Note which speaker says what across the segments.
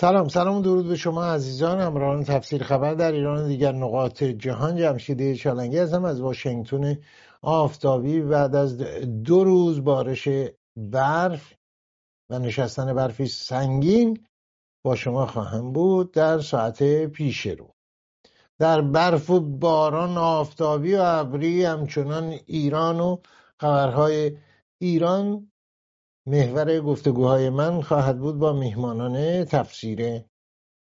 Speaker 1: سلام سلام و درود به شما عزیزان همراهان تفسیر خبر در ایران و دیگر نقاط جهان جمشیده چالنگی هستم. از واشنگتن آفتابی بعد از دو روز بارش برف و نشستن برفی سنگین با شما خواهم بود در ساعت پیش رو. در برف و باران آفتابی و ابری همچنان ایران و خبرهای ایران محور گفتگوهای من خواهد بود با میهمانان تفسیر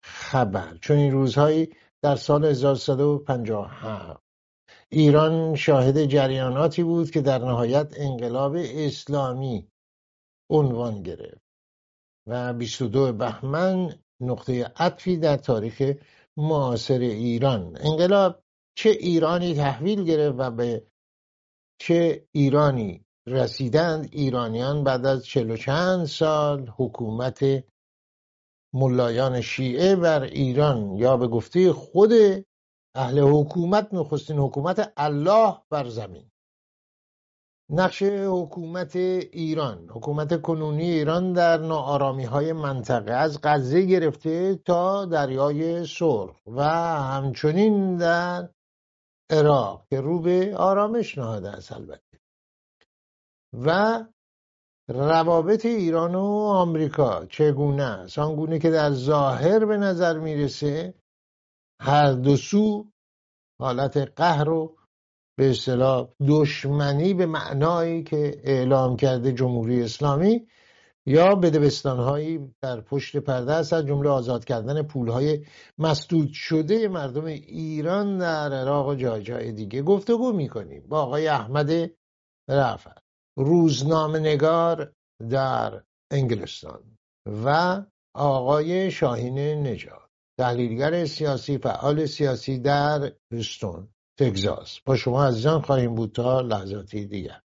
Speaker 1: خبر. چون این روزهایی در سال 1357 ایران شاهد جریاناتی بود که در نهایت انقلاب اسلامی عنوان گرفت و 22 بهمن نقطه عطفی در تاریخ معاصر ایران. انقلاب چه ایرانی تحویل گرفت و به چه ایرانی رسیدند ایرانیان بعد از چل و چند سال حکومت ملایان شیعه بر ایران یا به گفته خود اهل حکومت نخستین حکومت الله بر زمین. نقش حکومت ایران حکومت کنونی ایران در ناآرامی های منطقه از غزه گرفته تا دریای سرخ و همچنین در عراق که رو به آرامش نهاده است البته. و روابط ایران و آمریکا چگونه است؟ آنگونه که در ظاهر به نظر می‌رسه هر دو سو حالت قهر و به اصطلاح دشمنی به معنایی که اعلام کرده جمهوری اسلامی یا بدبستانهایی در پشت پرده است از جمله آزاد کردن پولهای مسدود شده مردم ایران در عراق و جای جای دیگه گفتگو می‌کنیم. با آقای احمد رفت روزنامه نگار در انگلستان و آقای شاهین نجات تحلیلگر سیاسی فعال سیاسی در هستون تگزاس. با شما عزیزان خواهیم بود تا لحظاتی دیگر.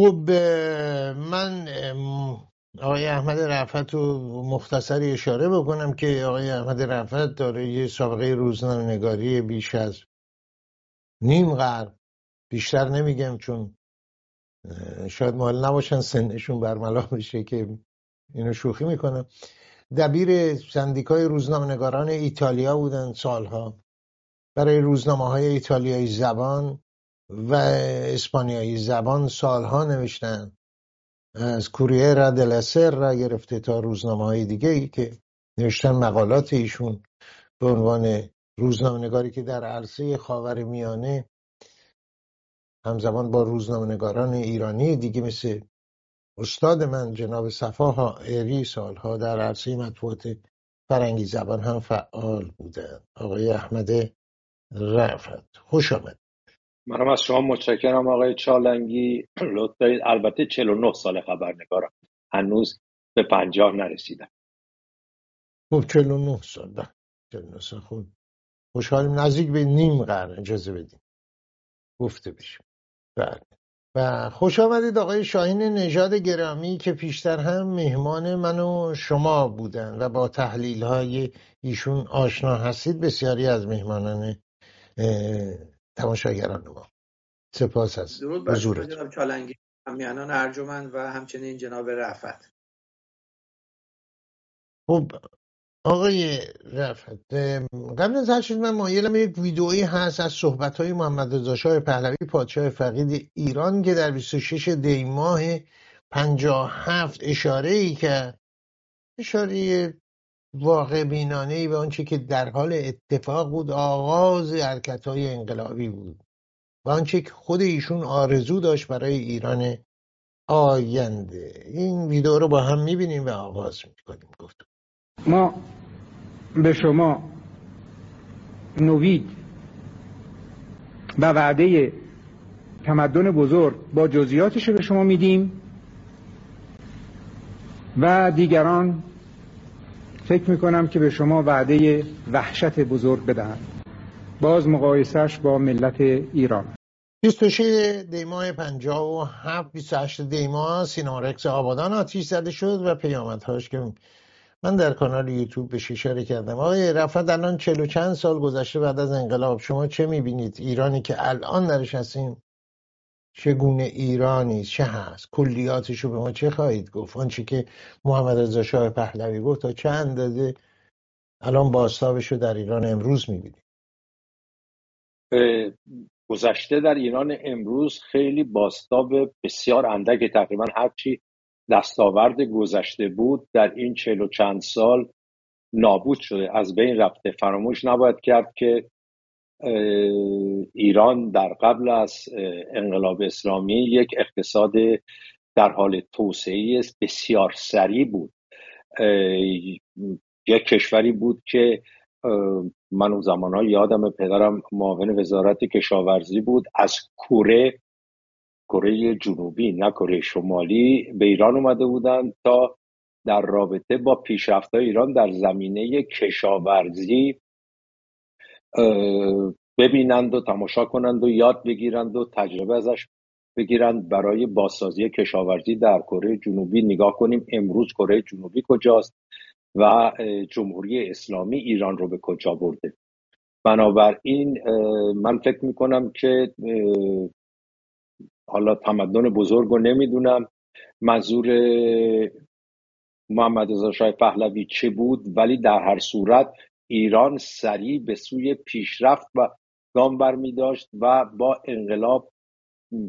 Speaker 1: خب من آقای احمد رفت رو مختصری اشاره بکنم که آقای احمد رفت داره یه سابقه روزنامه نگاری بیش از نیم قرن بیشتر نمیگم چون شاید مال نباشن سنشون برملا بشه که اینو شوخی می‌کنم. دبیر سندیکای روزنامه نگاران ایتالیا بودن سالها. برای روزنامه های ایتالیایی زبان و اسپانیایی زبان سالها نوشتن. از کوریرا دلسر را گرفته تا روزنامه های دیگه ای که نوشتن مقالات ایشون به عنوان روزنامه نگاری که در عرصه خاور میانه همزمان با روزنامه نگاران ایرانی دیگه مثل استاد من جناب صفاها ایری سالها در عرصه مطبوعات فرنگی زبان هم فعال بودن آقای احمد رفت خوش آمد.
Speaker 2: منم از شما متشکرم آقای چالنگی. لطف دارید البته 49 سال خبرنگارم. هنوز به پنجاه نرسیدم.
Speaker 1: خب 49 سال 49 سال. خب خوشحالیم. نزدیک به نیم قرن. اجازه بدیم گفته بشیم بله. و خوش آمدید آقای شاهین نژاد گرامی که پیشتر هم مهمان من و شما بودن و با تحلیل های ایشون آشنا هستید. بسیاری از مهمانان تماشاگران ما سپاس از
Speaker 3: شما جناب چالنگی همیانان ارجمند و همچنین جناب رفت
Speaker 1: خب آقای رفت قبل از هر چیز من مایلم یک ویدئویی هست از صحبت های محمد رضا شاه پهلوی پادشاه فقید ایران که در 26 دی ماه 57 اشاره ای که اشاره واقع بینانه ای به آنچه که در حال اتفاق بود آغاز حرکت های انقلابی بود و آنچه که خود ایشون آرزو داشت برای ایران آینده. این ویدیو رو با هم می‌بینیم و آغاز می‌کنیم. گفت
Speaker 4: ما به شما نوید و وعده تمدن بزرگ با جزئیاتش به شما میدیم و دیگران فکر می‌کنم که به شما وعده وحشت بزرگ بدهند. باز مقایسهش با ملت ایران.
Speaker 1: 26 دیماه 57 28 دیماه سینارکس آبادان آتیش زده شد و پیامدهاش که من در کانال یوتیوب به اشاره کردم. آقای رفت الان چلو چند سال گذشته بعد از انقلاب شما چه می‌بینید؟ ایرانی که الان درش هستیم چگونه ایرانی چه هست؟ کلیاتش رو به ما چه خواهید گفت؟ آنچه که محمد رضا شاه پهلوی گفت تا چه اندازه الان باستابش رو در ایران امروز می‌بینید
Speaker 2: گذشته در ایران امروز خیلی باستاب بسیار اندک تقریبا هرچی دستاورد گذشته بود در این چهل و چند سال نابود شده. از بین رفته. فراموش نباید کرد که ایران در قبل از انقلاب اسلامی یک اقتصاد در حال توسعه بسیار سریع بود. یک کشوری بود که من اون زمان یادم پدرم معاون وزارت کشاورزی بود از کوره کره جنوبی نه کره شمالی به ایران اومده بودند تا در رابطه با پیشرفت ایران در زمینه کشاورزی ببینند و تماشا کنند و یاد بگیرند و تجربه ازش بگیرند. برای بازسازی کشاورزی در کره جنوبی نگاه کنیم. امروز کره جنوبی کجاست و جمهوری اسلامی ایران رو به کجا برده؟ بنابراین من فکر می‌کنم که حالا تمدن بزرگ رو نمی‌دونم. منظور محمد رضا شاه پهلوی چه بود؟ ولی در هر صورت ایران سریع به سوی پیشرفت و گام برمی داشت و با انقلاب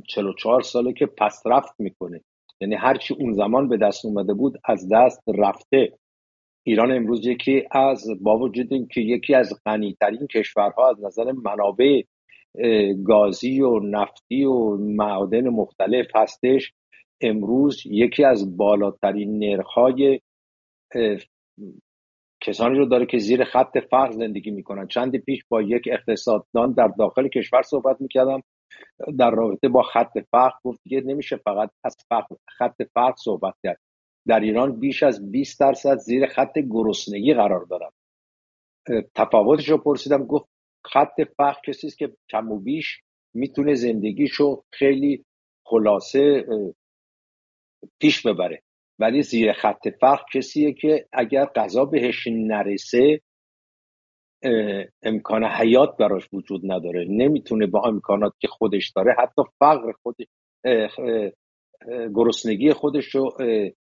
Speaker 2: 44 ساله که پس رفت می‌کنه. یعنی هرچی اون زمان به دست اومده بود از دست رفته. ایران امروز یکی از با وجود اینکه یکی از غنیترین کشورها از نظر منابع گازی و نفتی و معادن مختلف هستش. امروز یکی از بالاترین نرخهای کسانی رو داره که زیر خط فقر زندگی می‌کنن. چند پیش با یک اقتصاددان در داخل کشور صحبت می‌کردم در رابطه با خط فقر گفت دیگه نمیشه فقط از فقر خط فقر صحبت کرد. در ایران بیش از 20 درصد زیر خط گرسنگی قرار دارن تفاوتش رو پرسیدم گفت خط فقر کسی است که کم و بیش می‌تونه زندگیشو خیلی خلاصه پیش ببره. ولی زیر خط فقر کسیه که اگر غذا بهش نرسه امکان حیات براش وجود نداره. نمی‌تونه با امکانات که خودش داره حتی فقر خود گرسنگی خودش رو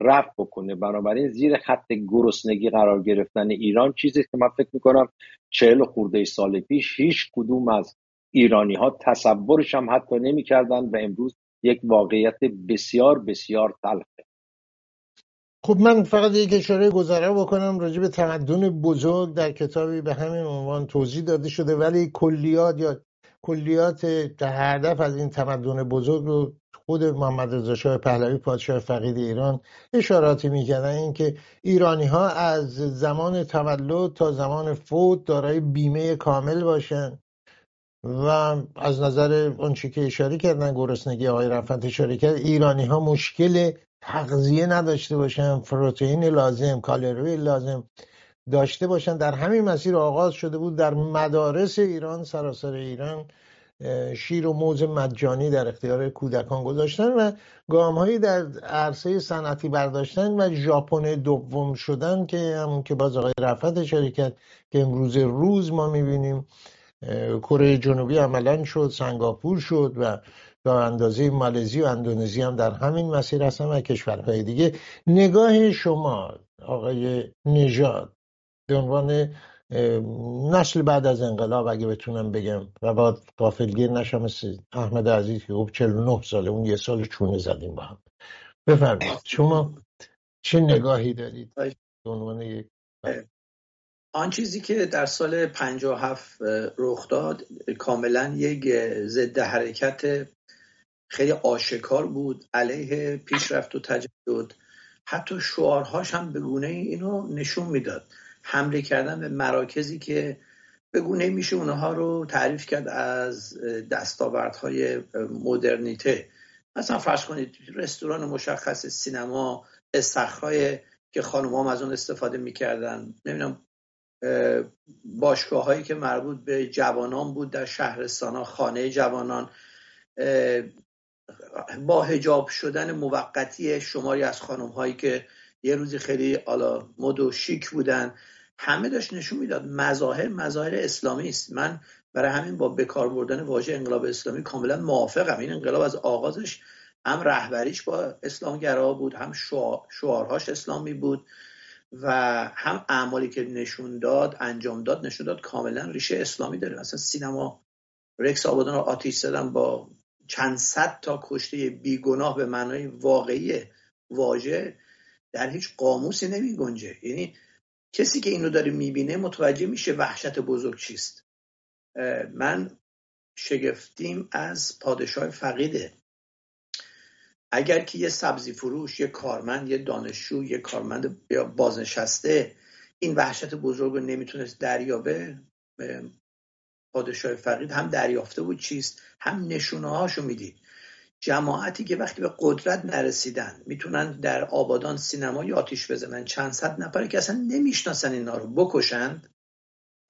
Speaker 2: رفع بکنه. بنابراین زیر خط گرسنگی قرار گرفتن ایران چیزی که من فکر می‌کنم چهل خورده سال پیش هیچ کدوم از ایرانی ها تصورش هم حتی نمی‌کردن و امروز یک واقعیت بسیار بسیار تلخه.
Speaker 1: خب من فقط یک اشاره گذره بکنم راجع به تمدن بزرگ در کتابی به همین عنوان توضیح داده شده ولی کلیات یا کلیات هدف از این تمدن بزرگ رو خود محمد رضا شاه پهلوی پادشاه فقید ایران اشاراتی می‌کردن. اینکه ایرانی ها از زمان تولد تا زمان فوت دارای بیمه کامل باشن و از نظر آنچه که اشاره کردن گرسنگی آقای رفت اشاره کرد ایرانی ها مشکل تغذیه نداشته باشن پروتئین لازم کالری لازم داشته باشن. در همین مسیر آغاز شده بود در مدارس ایران سراسر ایران شیر و موز مجانی در اختیار کودکان گذاشتن و گام در عرصه صنعتی برداشتن و ژاپن دوم شدن که همون که باز آقای اشاره کرد که امروز روز ما می‌بینیم. کره جنوبی عملا شد سنگاپور شد و تا اندازه مالزی و اندونزی هم در همین مسیر هستن و کشورهای دیگه. نگاه شما آقای نژاد به عنوان نسل بعد از انقلاب اگه بتونم بگم و با قافلگیر نشم احمد عزیز که خب 49 ساله اون یه سال چونه زدیم با هم. بفرمایید شما چه نگاهی دارید به عنوان یک
Speaker 3: آن چیزی که در سال 57 رخ داد کاملا یک ضد حرکت خیلی آشکار بود علیه پیشرفت و تجدد. حتی شعارهاش هم به گونه اینو نشون می‌داد. حمله کردن به مراکزی که به گونه میشه اونها رو تعریف کرد از دستاوردهای مدرنیته. مثلا فرض کنید رستوران مشخص سینما استخرهای که خانوم از اون استفاده می‌کردن. نمی‌دونم باشگاه هایی که مربوط به جوانان بود در شهرستان خانه جوانان. با هجاب شدن موقتی شماری از خانم هایی که یه روزی خیلی حالا مد و شیک بودن همه داشت نشون می‌داد مظاهر مظاهر اسلامی است. من برای همین با بکار بردن واژه انقلاب اسلامی کاملا موافقم. این انقلاب از آغازش هم رهبریش با اسلامگرا بود هم شعارهاش اسلامی بود و هم اعمالی که نشون داد انجام داد نشون داد کاملا ریشه اسلامی داره. مثلا سینما رکس آبادان رو آتیش زدن با چند صد تا کشته بیگناه به معنای واقعی واژه در هیچ قاموسی نمی گنجه. یعنی کسی که اینو داره می‌بینه متوجه میشه وحشت بزرگ چیست. من شگفتیم از پادشاه فقیده. اگر که یه سبزی فروش یه کارمند یه دانشجو یه کارمند بازنشسته این وحشت بزرگ رو نمی‌تونست دریابه پادشاه فقید هم دریافته بود چیست؟ هم نشونه هاشو می‌دید. جماعتی که وقتی به قدرت نرسیدن می‌تونن در آبادان سینمایی آتیش بزنن. چند صد نفره که اصلا نمی‌شناسن اینا رو بکشند.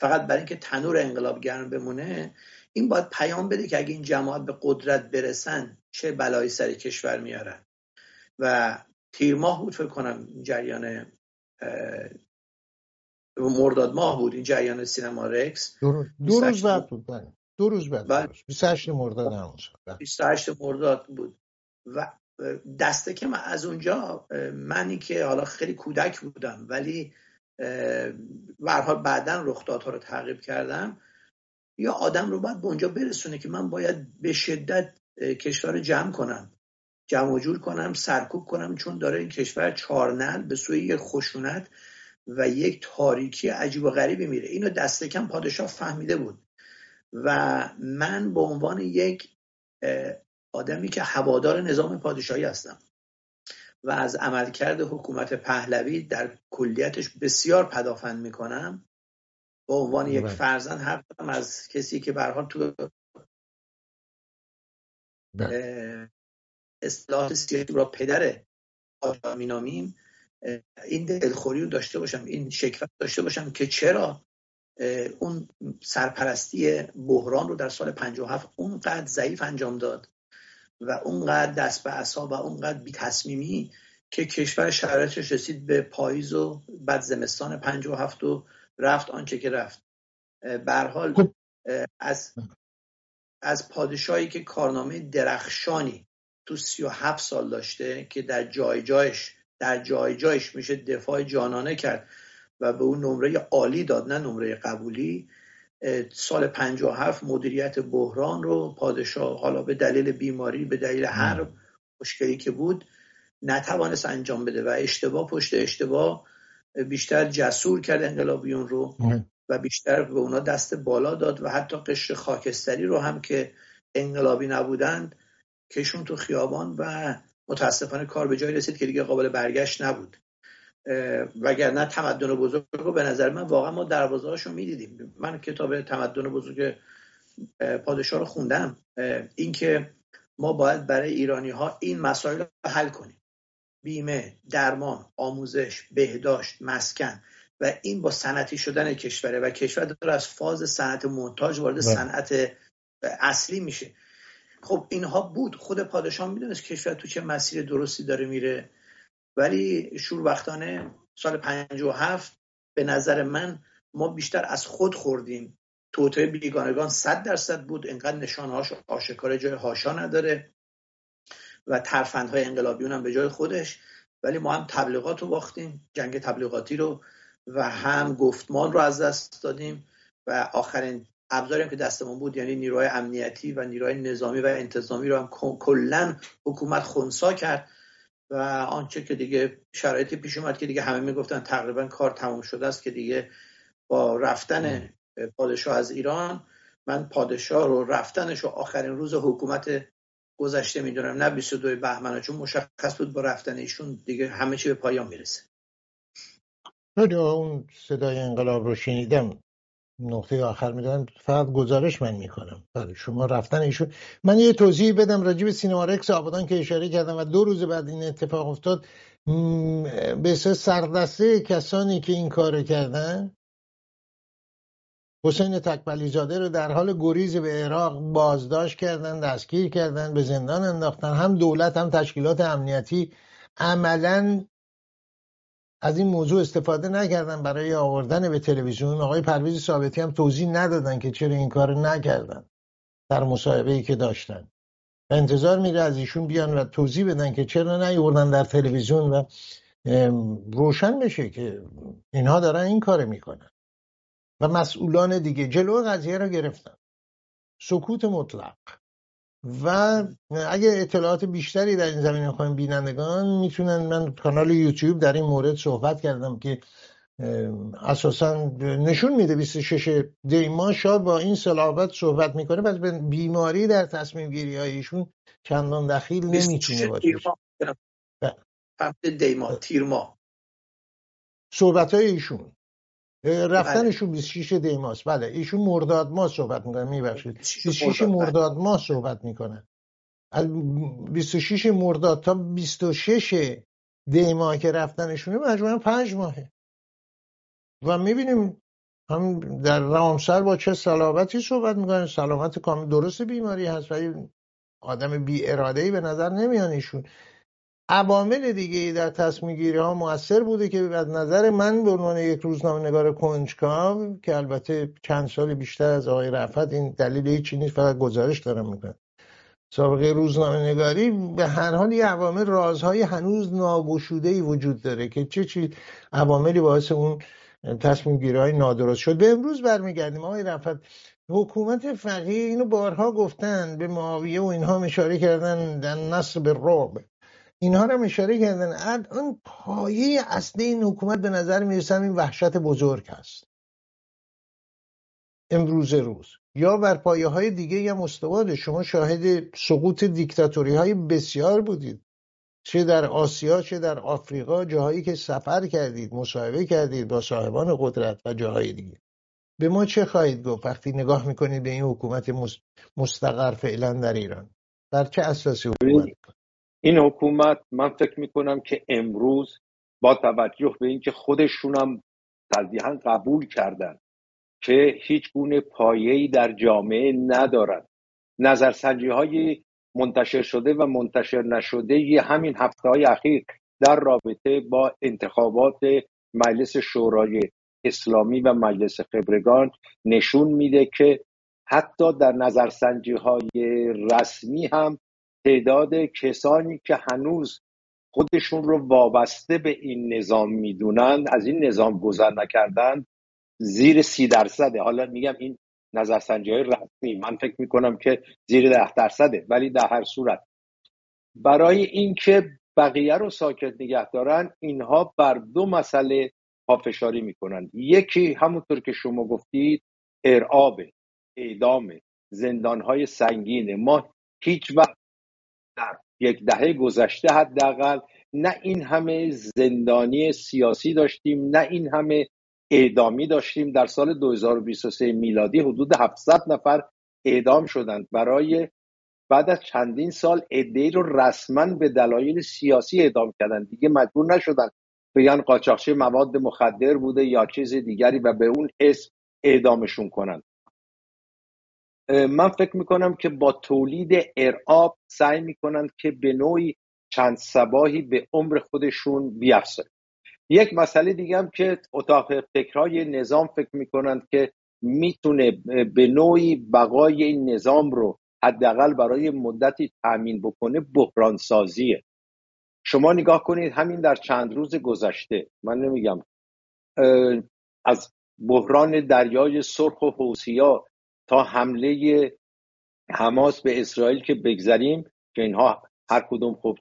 Speaker 3: فقط برای اینکه تنور انقلاب گرم بمونه این باید پیام بده که اگه این جماعت به قدرت برسن چه بلایی سر کشور میارن. و تیر ماه بود فکر کنم جریان مرداد ماه بود این جریان سینما رکس.
Speaker 1: دو, روز بعد بود بله. دو روز بعد 28 مرداد هم
Speaker 3: 28 بله. مرداد بود. و دسته که من از اونجا منی که حالا خیلی کودک بودم ولی به بعدا رخدادها رو تعقیب کردم. یا آدم رو باید به اونجا برسونه که من باید به شدت کشور رو جمع کنم. جمع جور کنم سرکوب کنم چون داره این کشور چارنل به سوی یک خشونت و یک تاریکی عجیب و غریبی میره اینو دست کم پادشاه فهمیده بود و من به عنوان یک آدمی که هوادار نظام پادشاهی هستم و از عملکرد حکومت پهلوی در کلیتش بسیار پدافند می‌کنم به عنوان یک بله. فرزند حرف از کسی که به تو بله. اصلاحات سیاسی را پدر مینامیم این دلخوری رو داشته باشم این شکفت داشته باشم که چرا اون سرپرستی بحران رو در سال 57 اونقدر ضعیف انجام داد و اونقدر دست به اصا و اونقدر بی تصمیمی که کشور شرایطش رسید به پاییز و بعد زمستان 57 و رفت آنچه که رفت حال خب. از از پادشاهی که کارنامه درخشانی تو 37 سال داشته که در جای جایش در جای جایش میشه دفاع جانانه کرد و به اون نمره عالی داد نه نمره قبولی. سال 57 مدیریت بحران رو پادشاه حالا به دلیل بیماری به دلیل هر مشکلی که بود نتوانست انجام بده و اشتباه پشت اشتباه بیشتر جسور کرد انقلابیون رو و بیشتر به اونا دست بالا داد و حتی قشر خاکستری رو هم که انقلابی نبودند کشون تو خیابان و متاسفانه کار به جای رسید که دیگه قابل برگشت نبود. وگرنه تمدن بزرگ رو به نظر من واقعا ما دروازه هاشو می‌دیدیم. من کتاب تمدن بزرگ پادشاه رو خوندم. اینکه ما باید برای ایرانی ها این مسائل رو حل کنیم. بیمه درمان آموزش بهداشت مسکن و این با صنعتی شدن کشوره. و کشور داره از فاز صنعت مونتاژ وارد بله. صنعت اصلی میشه. خب اینها بود. خود پادشاه می‌دونست کشور تو چه مسیر درستی داره میره. ولی شوربختانه سال 57 به نظر من ما بیشتر از خود خوردیم. توطعه بیگانگان صد درصد بود. انقدر نشانهاش آشکار جای هاشا نداره و ترفندهای انقلابیون هم به جای خودش. ولی ما هم تبلیغات رو باختیم جنگ تبلیغاتی رو و هم گفتمان رو از دست دادیم و آخرین ابزاری که دستمون بود یعنی نیروهای امنیتی و نیروهای نظامی و انتظامی رو هم کلا حکومت خونسا کرد و آنچه که دیگه شرایطی پیش اومد که دیگه همه می‌گفتن تقریبا کار تمام شده است که دیگه با رفتن پادشاه از ایران من پادشاه رو رفتنش و آخرین روز حکومت گذشته می‌دونم نه 22 بهمن چون مشخص بود با رفتن ایشون دیگه همه چی به پایان می‌رسه.
Speaker 1: اون صدای انقلاب رو شنیدم. نقطه آخر می‌دونم فقط گزارش من می‌کنم. بله شما رفتن ایشون. من یه توضیح بدم راجع به سینما رکس آبادان که اشاره کردم و دو روز بعد این اتفاق افتاد. به سردسته کسانی که این کار کردن؟ حسین تکبلی زاده رو در حال گریز به عراق بازداشت کردن دستگیر کردن به زندان انداختن. هم دولت هم تشکیلات امنیتی عملا از این موضوع استفاده نکردن برای آوردن به تلویزیون. آقای پرویز ثابتی هم توضیح ندادن که چرا این کار نکردن در مصاحبه ای که داشتن. انتظار میره از ایشون بیان و توضیح بدن که چرا نیوردن در تلویزیون و روشن بشه که اینها دارن این کار می‌کنن. و مسئولان دیگه جلو قضیه رو گرفتن. سکوت مطلق. و اگه اطلاعات بیشتری در این زمینه خواهیم بینندگان می‌تونن من کانال یوتیوب در این مورد صحبت کردم که اساسا نشون میده 26 دیما شاد با این صلابت صحبت می‌کنه پس به بیماری در تصمیم گیری هایشون چندان دخیل نمی‌تونه باشه.
Speaker 3: دیما تیرما
Speaker 1: صحبت های ایشون. رفتنشون 26 دیماست بله ایشون مرداد ما صحبت می‌کنن میبخشید. 26 مرداد ما صحبت می‌کنن از 26 مرداد تا 26 دیما که رفتنشونه مجموعا پنج ماهه. و می‌بینیم هم در رامسر با چه سلامتی صحبت می‌کنن سلامت کامل درست بیماری هست و آدم بی اراده ای به نظر نمیان ایشون. عوامل دیگه در تصمیم گیری ها موثر بوده که از نظر من به عنوان یک روزنامه نگار کنجکاو که البته چند سال بیشتر از آقای رفت این دلیل هیچی نیست فقط گزارش دارم می‌کنم. سابقه روزنامه نگاری به هر حال یه عوامل رازهای هنوز ناگشوده ای وجود داره که چه چی عواملی باعث اون تصمیم گیری های نادرست شد. به امروز برمیگردیم. آقای رفت حکومت فقیه اینو بارها گفتن به معاویه و اینها اشاره کردن در نصر به رعب اینها رو اشاره کردن. اون پایه اصلی این حکومت به نظر می‌رسم این وحشت بزرگ هست. امروز روز. یا بر پایه های دیگه یا مستواده شما شاهد سقوط دیکتاتوری های بسیار بودید. چه در آسیا چه در آفریقا جاهایی که سفر کردید مصاحبه کردید با صاحبان قدرت و جاهای دیگه. به ما چه خواهید گفت وقتی نگاه می‌کنید به این حکومت مستقر فعلا در ایران؟ بر چه اساسی حکومت؟
Speaker 2: این حکومت من فکر می‌کنم که امروز با توجه به اینکه خودشونم تلویحا قبول کردن که هیچ گونه پایه‌ای در جامعه ندارد نظرسنجی های منتشر شده و منتشر نشده یه همین هفته های اخیر در رابطه با انتخابات مجلس شورای اسلامی و مجلس خبرگان نشون میده که حتی در نظرسنجی های رسمی هم تعداد کسانی که هنوز خودشون رو وابسته به این نظام می‌دونن از این نظام گذر نکردن زیر سی درصده. حالا میگم این نظرسنجی های رسمی. من فکر می‌کنم که زیر ده درصده ولی در هر صورت. برای اینکه بقیه رو ساکت نگه دارن اینها بر دو مسئله پافشاری می‌کنن. یکی همونطور که شما گفتید ارعاب اعدام زندان های سنگین. ما هیچ وقت یک دهه گذشته حداقل. نه این همه زندانی سیاسی داشتیم نه این همه اعدامی داشتیم. در سال 2023 میلادی حدود 700 نفر اعدام شدند. برای بعد از چندین سال عده رو رسما به دلایل سیاسی اعدام کردن دیگه مجبور نشدن بگن قاچاقچی مواد مخدر بوده یا چیز دیگری و به اون اسم اعدامشون کنند. من فکر می‌کنم که با تولید ارعاب سعی می‌کنند که به نوعی چند سباهی به عمر خودشون بیافزن یک مسئله دیگه هم که اتاق فکرهای نظام فکر می‌کنند که می‌تونه به نوعی بقای این نظام رو حداقل برای مدتی تأمین بکنه بحران سازیه شما نگاه کنید همین در چند روز گذشته من نمیگم از بحران دریای سرخ و حوسیا تا حمله حماس به اسرائیل که بگذریم که اینها هر کدوم خب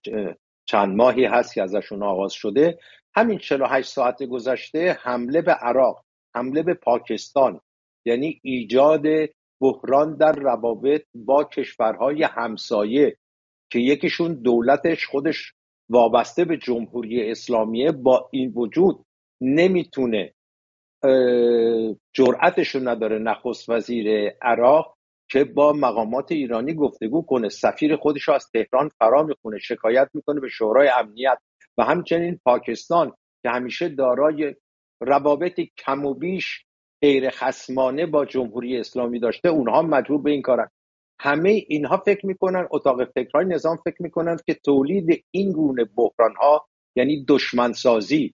Speaker 2: چند ماهی هست که ازشون آغاز شده. همین 48 ساعت گذشته حمله به عراق حمله به پاکستان یعنی ایجاد بحران در روابط با کشورهای همسایه که یکیشون دولتش خودش وابسته به جمهوری اسلامیه با این وجود نمی‌تونه جرأتش رو نداره نخست وزیر عراق که با مقامات ایرانی گفتگو کنه. سفیر خودش از تهران فرا می‌خونه شکایت می‌کنه به شورای امنیت. و همچنین پاکستان که همیشه دارای روابط کم و بیش غیر خسمانه با جمهوری اسلامی داشته اونها مجبور به این کارن. همه اینها فکر می‌کنن اتاق فکرهای نظام فکر می‌کنن که تولید این گونه بحران ها یعنی دشمنسازی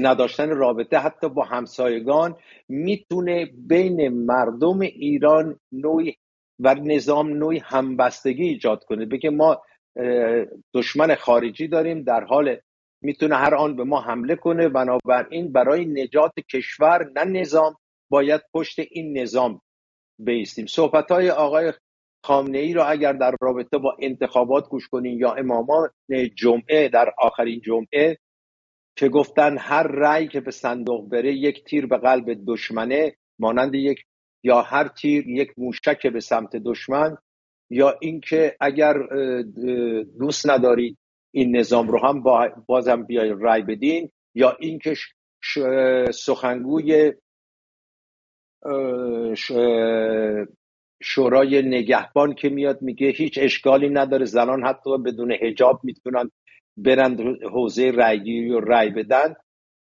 Speaker 2: نداشتن رابطه. حتی با همسایگان می‌تونه بین مردم ایران نوعی و نظام نوعی همبستگی ایجاد کنه. بگه ما دشمن خارجی داریم در حال می‌تونه هر آن به ما حمله کنه. بنابراین برای نجات کشور نه نظام باید پشت این نظام بیستیم. صحبت های آقای خامنه ای را اگر در رابطه با انتخابات گوش کنین یا امامان جمعه در آخرین جمعه که گفتن هر رأی که به صندوق بره یک تیر به قلب دشمنه مانند یک یا هر تیر یک موشک به سمت دشمن یا اینکه اگر دوست ندارید این نظام رو هم بازم بیای رای بدین یا اینکه سخنگوی شورای نگهبان که میاد میگه هیچ اشکالی نداره زنان حتی بدون هجاب می‌تونن برند حوزه رایگیری و رای بدن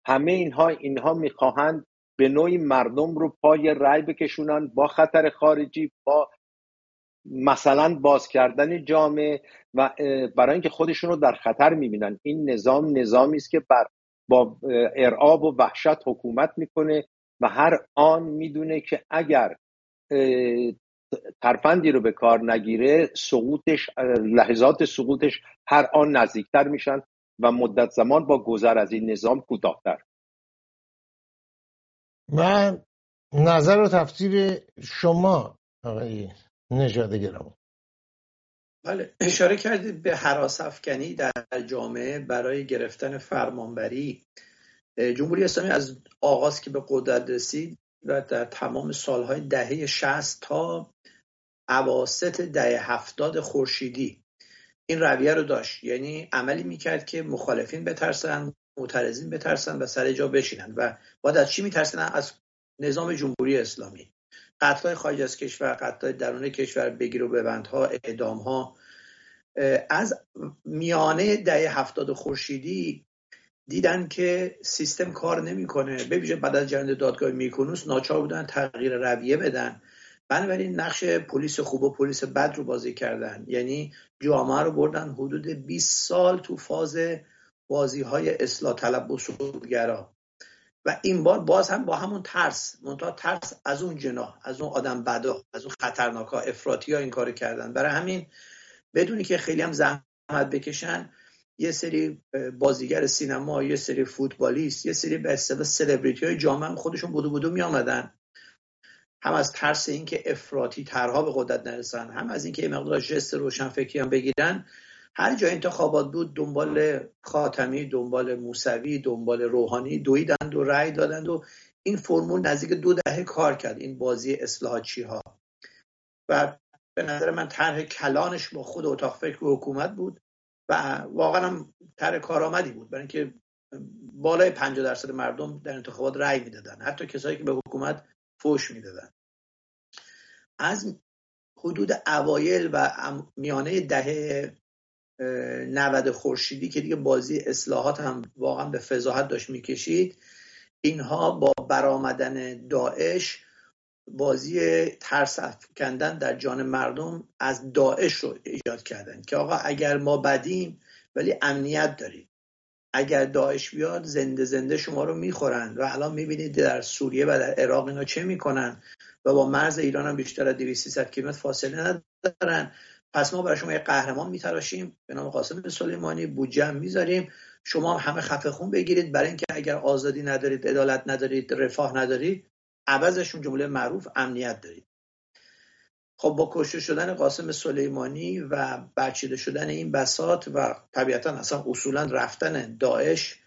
Speaker 2: همه اینها اینها می‌خواهند به نوعی مردم رو پای رای بکشونن با خطر خارجی با مثلا باز کردن جامعه و برای اینکه خودشون رو در خطر می‌بینن. این نظام نظامی است که بر با ارعاب و وحشت حکومت می‌کنه و هر آن می‌دونه که اگر ترفندی رو به کار نگیره سقوطش لحظات سقوطش هر آن نزدیکتر میشن و مدت زمان با گذر از این نظام کوتاهتر.
Speaker 1: من نظر و تفسیر شما آقای نژاد گرام
Speaker 3: بله اشاره کردید به حراس افکنی در جامعه برای گرفتن فرمانبری. جمهوری اسلامی از آغاز که به قدرت رسید و در تمام سالهای دهه 60 تا عواست دهه هفتاد خورشیدی. این رویه رو داشت. یعنی عملی می‌کرد که مخالفین بترسن معترضین بترسن و سر جا بشینن و باید از چی میترسن؟ از نظام جمهوری اسلامی. قتل خارج از کشور قتل درون کشور بگیر و ببندها اعدام ها از میانه دهه هفتاد خورشیدی دیدن که سیستم کار نمی‌کنه. ببینید بعد از جنده دادگاه میکنوس ناچار بودن تغییر رویه بدن. بنابراین نقش پلیس خوب و پلیس بد رو بازی کردن. یعنی جامعه رو بردن حدود 20 سال تو فاز بازی های اصلاح طلب و و این بار باز هم با همون ترس منتها ترس از اون جناح از اون آدم بدا از اون خطرناک ها افراطی ها این کار کردن. برای همین بدونی که خیلی هم زحمت بکشن. یه سری بازیگر سینما یه سری فوتبالیست یه سری به سلبریتی های جامعه خودشون بودو بودو می آمدن هم از ترس اینکه افراطی ترها به قدرت نرسن هم از اینکه مقدار جست روشن فکری هم بگیرن. هر جای انتخابات بود دنبال خاتمی دنبال موسوی دنبال روحانی دویدند و رأی دادند و این فرمول نزدیک دو دهه کار کرد این بازی اصلاحاتچی ها. و به نظر من طرح کلانش با خود اتاق فکر و حکومت بود و واقعا هم طرح کارآمدی بود. برای اینکه بالای 50 درصد مردم در انتخابات رأی می‌دادن. حتی کسایی که به حکومت فوش می‌دادن. از حدود اوایل و میانه دهه 90 خورشیدی که دیگه بازی اصلاحات هم واقعا به فضاحت داشت می‌کشید اینها با برآمدن داعش بازی ترس افکندن در جان مردم از داعش رو ایجاد کردن که آقا اگر ما بدیم ولی امنیت داریم. اگر داعش بیاد زنده زنده شما رو می‌خورن و الان می‌بینید در سوریه و در عراق اینا چه می‌کنن و با مرز ایران هم بیشتر از 200 کیلومتر فاصله ندارن. پس ما برای شما یه قهرمان میتراشیم. به نام قاسم سلیمانی بودجه می‌ذاریم. شما هم همه خفه خون بگیرید. برای اینکه اگر آزادی ندارید عدالت ندارید رفاه ندارید عوضشون جمله معروف امنیت دارید. خب با کشته شدن قاسم سلیمانی و برچیده شدن این بسات و طبیعتا اصلا اصولا رفتن داعش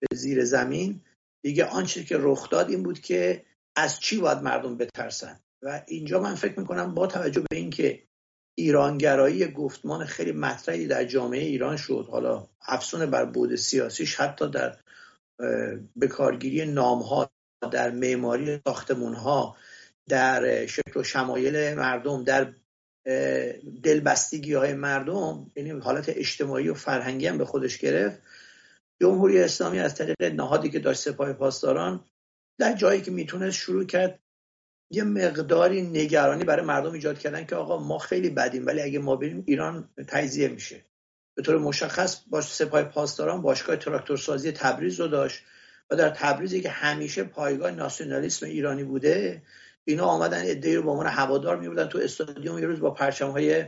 Speaker 3: به زیر زمین دیگه آنچه که رخ داد این بود که از چی باید مردم بترسن؟ و اینجا من فکر می‌کنم با توجه به اینکه ایرانگرایی گفتمان خیلی مطرحی در جامعه ایران شد حالا افسون بر بود سیاسیش حتی در بکارگیری نامها در معماری ساختمونها در شکل و شمایل مردم در دلبستگی های مردم یعنی حالت اجتماعی و فرهنگی هم به خودش گرفت. جمهوری اسلامی از طریق نهادی که داشت سپاه پاسداران در جایی که می‌تونست شروع کرد یه مقداری نگرانی برای مردم ایجاد کردن که آقا ما خیلی بدیم ولی اگه ما بریم ایران تجزیه میشه. به طور مشخص با سپاه پاسداران باشگاه تراکتورسازی تبریز رو داشت و در تبریزی که همیشه پایگاه ناسیونالیسم ایرانی بوده اینا آمدن ادعی رو به عنوان هوادار میبودن. تو استادیوم یه روز با پرچم های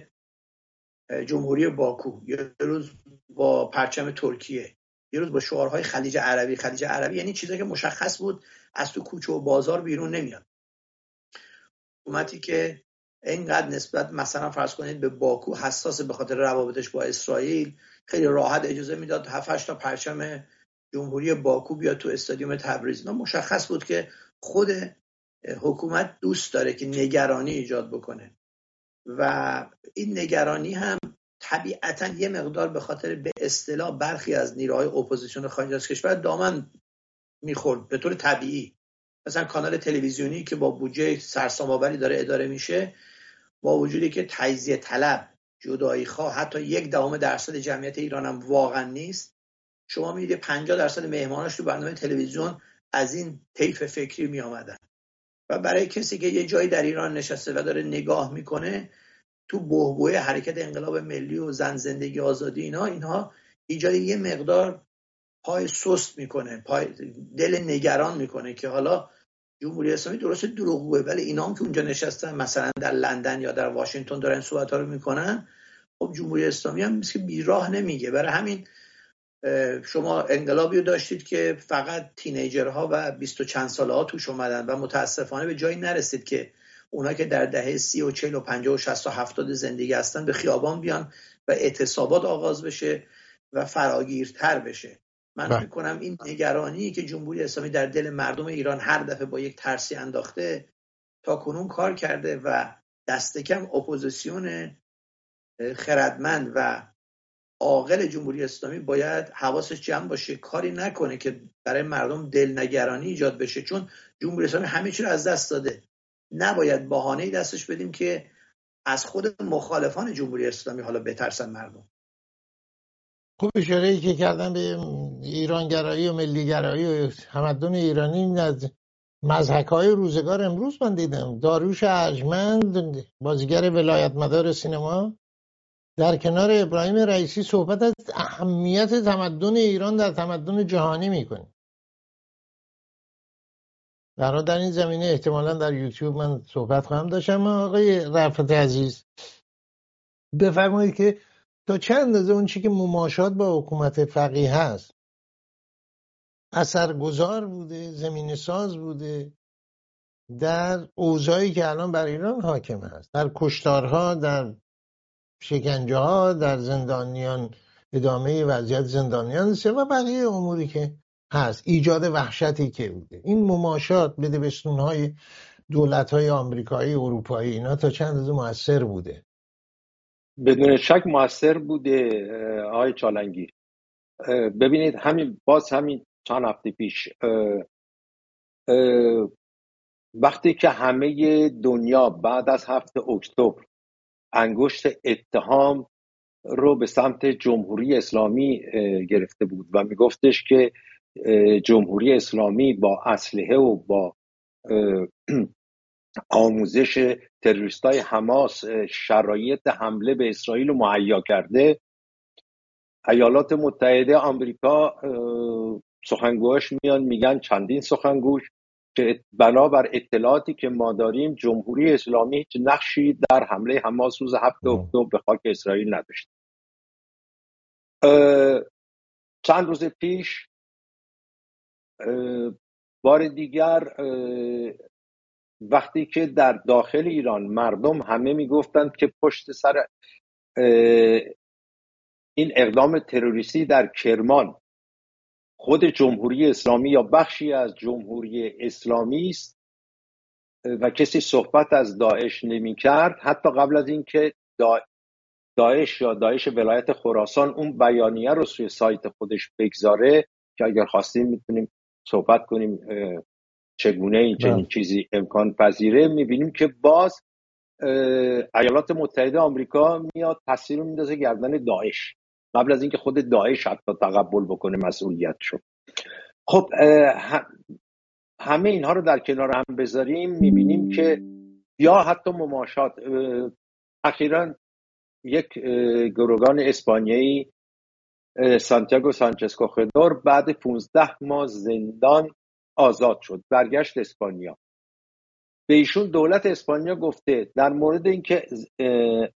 Speaker 3: جمهوری باکو یه روز با پرچم ترکیه یه روز با شعارهای خلیج عربی. خلیج عربی یعنی چیزایی که مشخص بود از تو کوچه و بازار بیرون نمیاد. حکومتی که اینقدر نسبت مثلا فرض کنید به باکو حساس به خاطر روابطش با اسرائیل خیلی راحت اجازه می‌داد 7 تا پرچم جمهوری باکو بیاد تو استادیوم تبریز. مشخص بود که خود حکومت دوست داره که نگرانی ایجاد بکنه. و این نگرانی هم طبیعتا یه مقدار به خاطر به اصطلاح برخی از نیروهای اپوزیسیون خارج از کشور دامن می‌خورد به طور طبیعی. مثلا کانال تلویزیونی که با بودجه سرسام داره اداره میشه با وجودی که تجزیه طلب جدایی خواه حتی یک دهم درصد جمعیت ایران هم واقعا نیست. شما می‌دید 50 درصد مهماناش تو برنامه تلویزیون از این طیف فکری می آمدن برای کسی که یه جایی در ایران نشسته و داره نگاه می‌کنه تو بهبوه حرکت انقلاب ملی و زن زندگی آزادی اینا اینها ایجاد یه مقدار پای سست می‌کنه پای دل نگران می‌کنه که حالا جمهوری اسلامی درست دروغگوه ولی اینا هم که اونجا نشستن مثلا در لندن یا در واشنگتن دارن صحبت ها رو می‌کنن خب جمهوری اسلامی هم مثل بیراه نمیگه. برای همین شما انقلابی رو داشتید که فقط تینیجرها و بیست و چند ساله ها توش اومدن و متاسفانه به جایی نرسید که اونا که در دهه سی و چل و پنجاه و شست و هفتاد زندگی هستن به خیابان بیان و اعتصابات آغاز بشه و فراگیرتر بشه من فکر بله. کنم این نگرانی که جمهوری اسلامی در دل مردم ایران هر دفعه با یک ترسی انداخته تا کنون کار کرده و دست کم اپوزیسیون خردمند و عاقل جمهوری اسلامی باید حواسش جمع باشه کاری نکنه که برای مردم دلنگرانی ایجاد بشه چون جمهوری اسلامی همه چی رو از دست داده. نباید بهانه دستش بدیم که از خود مخالفان جمهوری اسلامی حالا بترسن مردم.
Speaker 1: خوب اشاره ای که کردن به ایرانگرایی و ملیگرایی و تمدن ایرانی از مزحک های روزگار امروز من دیدم. داروش ارجمند بازیگر ولایت مدار سینما. در کنار ابراهیم رئیسی صحبت از اهمیت تمدن ایران در تمدن جهانی می‌کنه در در این زمینه احتمالا در یوتیوب من صحبت خواهم داشتم آقای رفت عزیز بفرمایید که تا چند اندازه اون چی که مماشات با حکومت فقیه هست؟ اثرگذار بوده زمین ساز بوده در اوضاعی که الان بر ایران حاکم هست در کشتارها در شکنجه ها در زندانیان ادامه وضعیت زندانیان سه و بقیه اموری که هست ایجاد وحشتی که بوده. این مماشات بده بستون های دولت های آمریکایی اروپایی اینا تا چند از موثر بوده.
Speaker 2: بدون شک موثر بوده آقای چالنگی. ببینید همین باز همین چند هفته پیش وقتی که همه دنیا بعد از هفته اکتبر انگشت اتهام رو به سمت جمهوری اسلامی گرفته بود و میگفتش که جمهوری اسلامی با اسلحه و با آموزش تروریست های حماس شرایط حمله به اسرائیل رو مهیا کرده. ایالات متحده آمریکا سخنگوهاش میان میگن چندین سخنگوش که بنابر اطلاعاتی که ما داریم جمهوری اسلامی هیچ نقشی در حمله حماس روز هفته اکتبر به خاک اسرائیل نداشت. چند روز پیش بار دیگر وقتی که در داخل ایران مردم همه می‌گفتند که پشت سر این اقدام تروریستی در کرمان خود جمهوری اسلامی یا بخشی از جمهوری اسلامی است و کسی صحبت از داعش نمی کرد حتی قبل از اینکه داعش یا داعش ولایت خراسان اون بیانیه رو سوی سایت خودش بگذاره که اگر خواستیم می‌تونیم صحبت کنیم چگونه این چنین بله. چیزی امکان پذیره. می‌بینیم که باز ایالات متحده آمریکا میاد تصویر میندازه گردن داعش. قبل از اینکه خود داعش حتی تقبل بکنه مسئولیت شد. خب همه اینها رو در کنار هم بذاریم می‌بینیم که یا حتی مماشات اخیرا یک گروگان اسپانیایی سانتیاگو سانچز کوخدور بعد 15 ماه زندان آزاد شد برگشت اسپانیا. به ایشون دولت اسپانیا گفته در مورد اینکه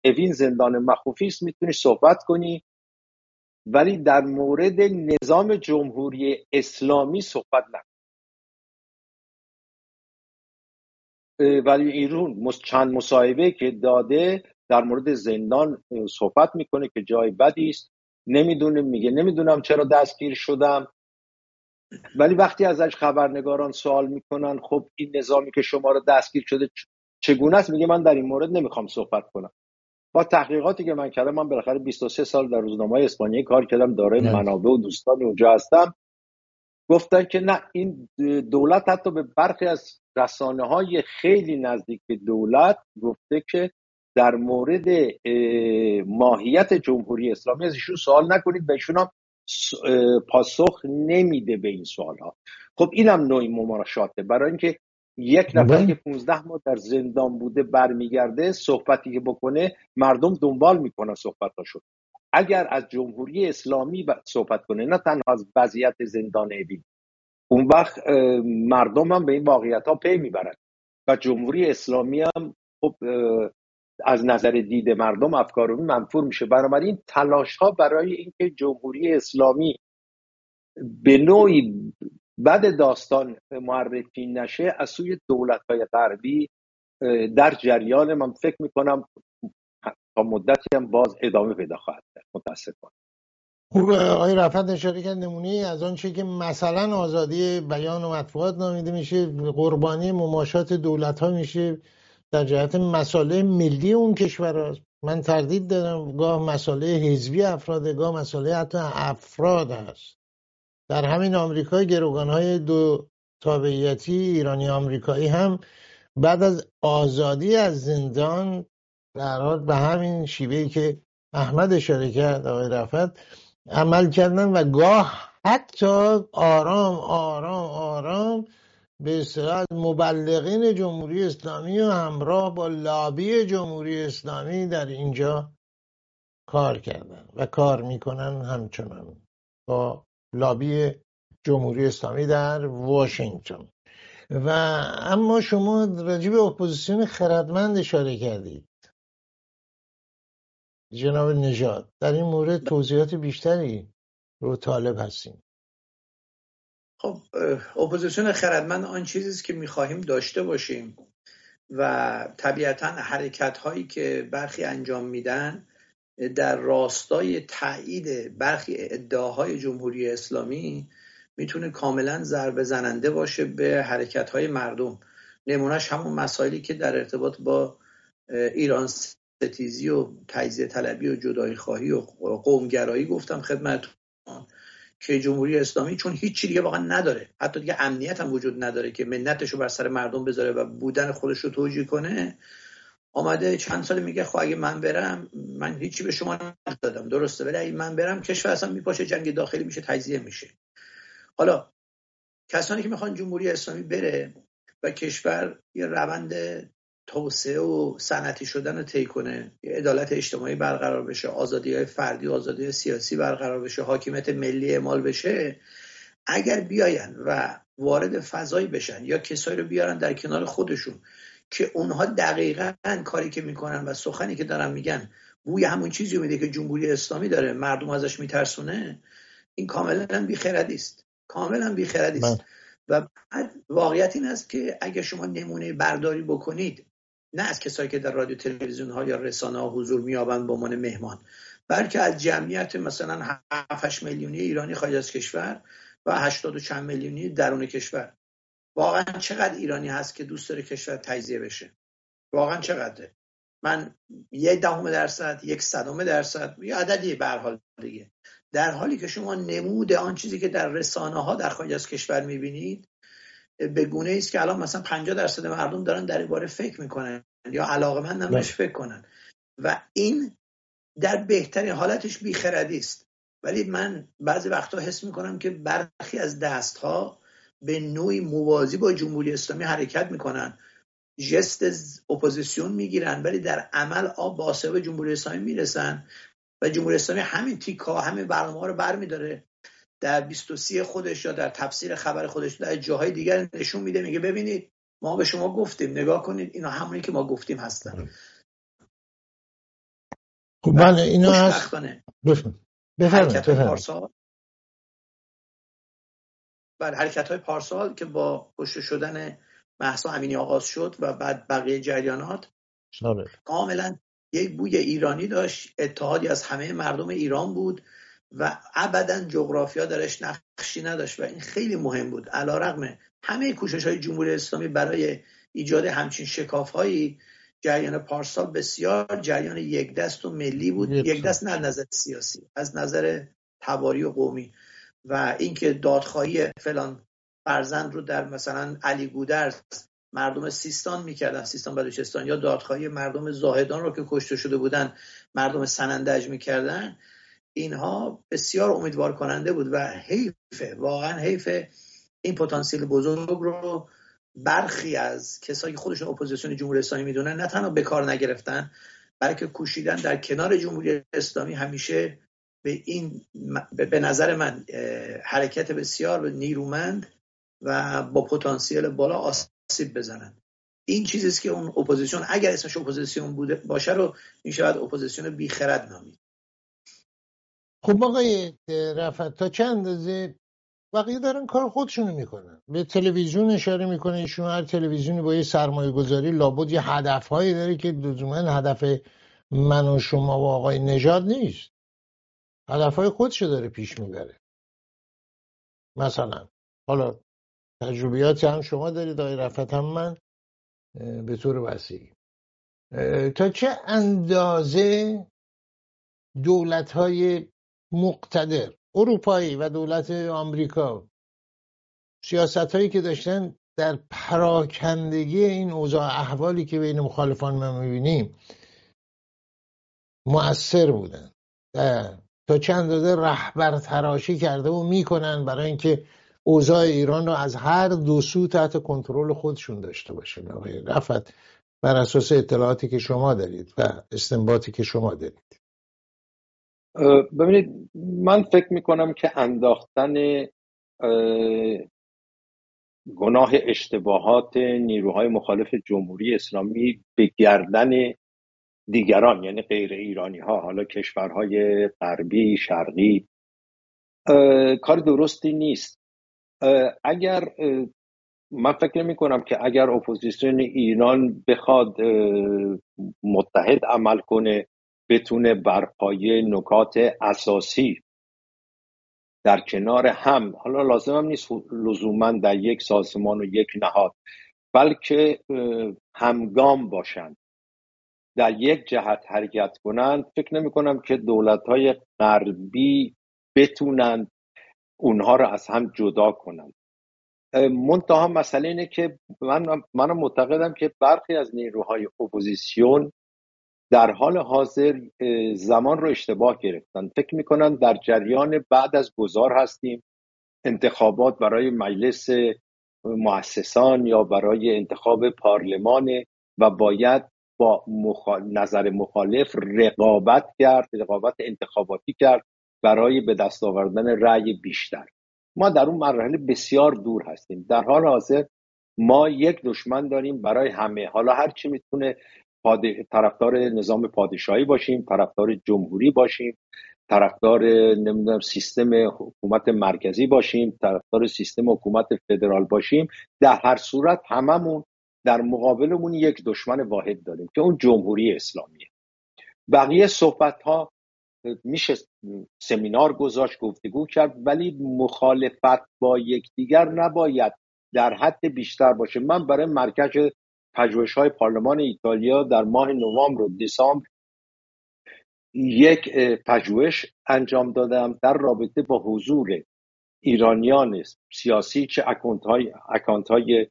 Speaker 2: اوین زندان مخوفی است می‌تونی صحبت کنی ولی در مورد نظام جمهوری اسلامی صحبت نکن. ولی ایرون چند مصاحبه که داده در مورد زندان صحبت می‌کنه که جای بدی است. نمی‌دونه میگه نمی‌دونم چرا دستگیر شدم. ولی وقتی ازش خبرنگاران سوال می‌کنن خب این نظامی که شما رو دستگیر شده چگونه است؟ میگه من در این مورد نمی‌خوام صحبت کنم. با تحقیقاتی که من کردم من بالاخره 23 سال در روزنامه اسپانیایی کار کردم داره منابع و دوستانی اونجا هستم. گفتن که نه این دولت حتی به برخی از رسانه های خیلی نزدیک به دولت گفته که در مورد ماهیت جمهوری اسلامی از ایشون سوال نکنید و ایشون هم پاسخ نمیده به این سوال ها خب اینم نوعی ممارشاته. برای اینکه یک نفر بله. که 15 ماه در زندان بوده برمیگرده صحبتی که بکنه مردم دنبال می‌کنن صحبتاشو. اگر از جمهوری اسلامی صحبت کنه نه تنها از وضعیت زندان ابی. اون وقت مردم هم به این واقعیت ها پی می‌برن. و جمهوری اسلامی هم خب از نظر دید مردم افکار منفور میشه. بنابراین تلاش ها برای اینکه جمهوری اسلامی به نوعی بد داستان معرفی نشه از سوی دولت های غربی در جریان من فکر می‌کنم تا مدتی هم باز ادامه پیدا خواهد کرد. متاسفانه.
Speaker 1: خوب آقای رفت اشاره کرد نمونه از آنچه که مثلا آزادی بیان و مطبوعات نامیده میشه قربانی مماشات دولت ها میشه در جهت مسائل ملی اون کشور هست. من تردید دارم گاه مسئله حزبی افراد گاه مسئله حتی افراد هست. در همین آمریکا گروگان های دو تابعیتی ایرانی آمریکایی هم بعد از آزادی از زندان در به همین شیوهی که احمد اشاره کرد آقای رفت عمل کردن و گاه حتی آرام آرام آرام به اصطلاح مبلغین جمهوری اسلامی و همراه با لابی جمهوری اسلامی در اینجا کار کردن و کار می‌کنن همچنان با لابی جمهوری اسلامی در واشنگتن. و اما شما راجع به اپوزیسیون خردمند اشاره کردید. جناب نژاد در این مورد توضیحات بیشتری رو طالب هستیم.
Speaker 3: خب اپوزیسیون خردمند آن چیزی است که می‌خواهیم داشته باشیم و طبیعتا حرکت هایی که برخی انجام میدن در راستای تایید برخی ادعاهای جمهوری اسلامی می‌تونه کاملا ضربه زننده باشه به حرکت های مردم. نمونهش همون مسائلی که در ارتباط با ایران ستیزی و تجزیه طلبی و جدایی خواهی و قومگرایی گفتم خدمتتون که جمهوری اسلامی چون هیچی دیگه واقعا نداره. حتی دیگه امنیت هم وجود نداره که منتش رو بر سر مردم بذاره و بودن خودش رو توجیه کنه. آمده چند سال میگه خب اگه من برم من هیچی به شما ندادم. درسته ولی اگه من برم کشور اصلا میپاشه جنگ داخلی میشه تجزیه میشه. حالا کسانی که می‌خوان جمهوری اسلامی بره و کشور یه روند توسعه و صنعتی شدن رو طی کنه عدالت اجتماعی برقرار بشه آزادی های فردی و آزادی سیاسی برقرار بشه حاکمیت ملی اعمال بشه اگر بیاین و وارد فضایی بشن یا کسایی رو بیارن در کنار خودشون که اونها دقیقا کاری که می‌کنن و سخنی که دارن میگن بوی همون چیزی میده که جمهوری اسلامی داره مردم ازش میترسونه این کاملا بیخردی است. کاملا بیخردی است. بله. و بعد واقعیت این است که اگر شما نمونه برداری بکنید نه از کسایی که در رادیو تلویزیون ها یا رسانه ها حضور میابند به عنوان مهمان بلکه از جمعیت مثلا 7 میلیونی ایرانی خارج از کشور و 80 و چند میلیونی درون کشور. واقعا چقدر ایرانی هست که دوست داره کشور تجزیه بشه؟ واقعا چقدره؟ من یک دهم درصد یک صدم درصد یا عددی به حال دیگه. در حالی که شما نمود آن چیزی که در رسانه ها در خارج از کشور می‌بینید به گونه است که الان مثلا 50 درصد مردم دارن در این باره فکر می‌کنن یا علاقه من بله. بهش فکر کنن. و این در بهترین حالتش بیخردی است. ولی من بعضی وقتا حس می‌کنم که برخی از دست ها به نوعی موازی با جمهوری اسلامی حرکت می‌کنن. جست اپوزیسیون می‌گیرن ولی در عمل آب باسه به جمهوری اسلامی می‌رسن و جمهوری اسلامی همین تیکا همین برنامه رو برمیداره. در 23 خودش یا در تفسیر خبر خودش در جاهای دیگر نشون میده میگه ببینید ما به شما گفتیم نگاه کنید اینا همونی که ما گفتیم هستن.
Speaker 1: خب بله اینا هست.
Speaker 3: حرکت های پارسال بله حرکت های پارسال که با کشته شدن محسا امینی آغاز شد و بعد بقیه جریانات. کاملا یک بوی ایرانی داشت اتحادی از همه مردم ایران بود و ابدا جغرافیا درش نقشی نداشت و این خیلی مهم بود. علا رقم همه کوشش های جمهوری اسلامی برای ایجاد همچین شکاف هایی جریان پارسال بسیار جریان یک دست و ملی بود. یک دست نه نظر سیاسی از نظر تباری و قومی. و اینکه دادخواهی فلان فرزند رو در مثلا الیگودرز مردم سیستان می‌کردن سیستان بلوچستان یا دادخواهی مردم زاهدان رو که کشته شده بودن مردم سنندج می‌کردن اینها بسیار امیدوار کننده بود و حیفه واقعا حیفه این پتانسیل بزرگ رو برخی از کسایی که خودشون اپوزیسیون جمهوری اسلامی می‌دونن نه تنها به کار نگرفتن بلکه کوشیدن در کنار جمهوری اسلامی همیشه به این به نظر من حرکت بسیار نیرومند و با پتانسیل بالا آسیب بزنن این چیزیست که اون اپوزیسیون اگر اسمش اپوزیسیون بوده باشه رو می‌شود اپوزیسیون بیخرد نامید.
Speaker 1: خب آقای رفت تا چند اندازه؟ بقیه دارن کار خودشونو می‌کنن. به تلویزیون اشاره می‌کنه ایشون هر تلویزیونی با یه سرمایه گذاری لابد یه هدف هایی داره که لزوما هدف من و شما و آقای نژاد نیست. هدف های خودشو داره پیش می‌بره. مثلا حالا تجربیاتی هم شما دارید آقای رفت هم من به طور وسیعی. تا چه اندازه دولت های مقتدر اروپایی و دولت آمریکا سیاست هایی که داشتن در پراکندگی این اوضاع احوالی که بین مخالفان ما می‌بینیم مؤثر بودن. تا چند اندازه رهبر تراشی کرده و می‌کنن برای اینکه اوضاع ایران رو از هر دو سو تحت کنترل خودشون داشته باشه رفت بر اساس اطلاعاتی که شما دارید و استنباطی که شما دارید.
Speaker 2: ببینید من فکر می‌کنم که انداختن گناه اشتباهات نیروهای مخالف جمهوری اسلامی به گردن دیگران یعنی غیر ایرانی ها حالا کشورهای غربی شرقی. کار درستی نیست. اگر من فکر نمی کنم که اگر اپوزیسیون ایران بخواد متحد عمل کنه بتونه بر پایه نکات اساسی در کنار هم حالا لازم هم نیست لزوما در یک سازمان و یک نهاد بلکه همگام باشند در یک جهت حرکت کنند فکر نمی کنم که دولت های غربی بتونند اونها رو از هم جدا کنند. منتها مسئله اینه که من من معتقدم که برخی از نیروهای اپوزیسیون در حال حاضر زمان رو اشتباه گرفتن. فکر می‌کنن در جریان بعد از گذار هستیم. انتخابات برای مجلس مؤسسان یا برای انتخاب پارلمان و باید با نظر مخالف رقابت کرد رقابت انتخاباتی کرد برای به دست آوردن رأی بیشتر. ما در اون مرحله بسیار دور هستیم. در حال حاضر ما یک دشمن داریم برای همه. حالا هر چی می‌تونه طرفدار نظام پادشاهی باشیم طرفدار جمهوری باشیم طرفدار نمی‌دونم سیستم حکومت مرکزی باشیم طرفدار سیستم حکومت فدرال باشیم در هر صورت هممون در مقابلمون یک دشمن واحد داریم که اون جمهوری اسلامیه. بقیه صحبت ها میشه سمینار گذاشت گفتگو کرد ولی مخالفت با یکدیگر نباید در حد بیشتر باشه. من برای مرکز پژوهش های پارلمان ایتالیا در ماه نوامبر و دسامبر یک پژوهش انجام دادم در رابطه با حضور ایرانیان سیاسی چه اکانت های, اکانت های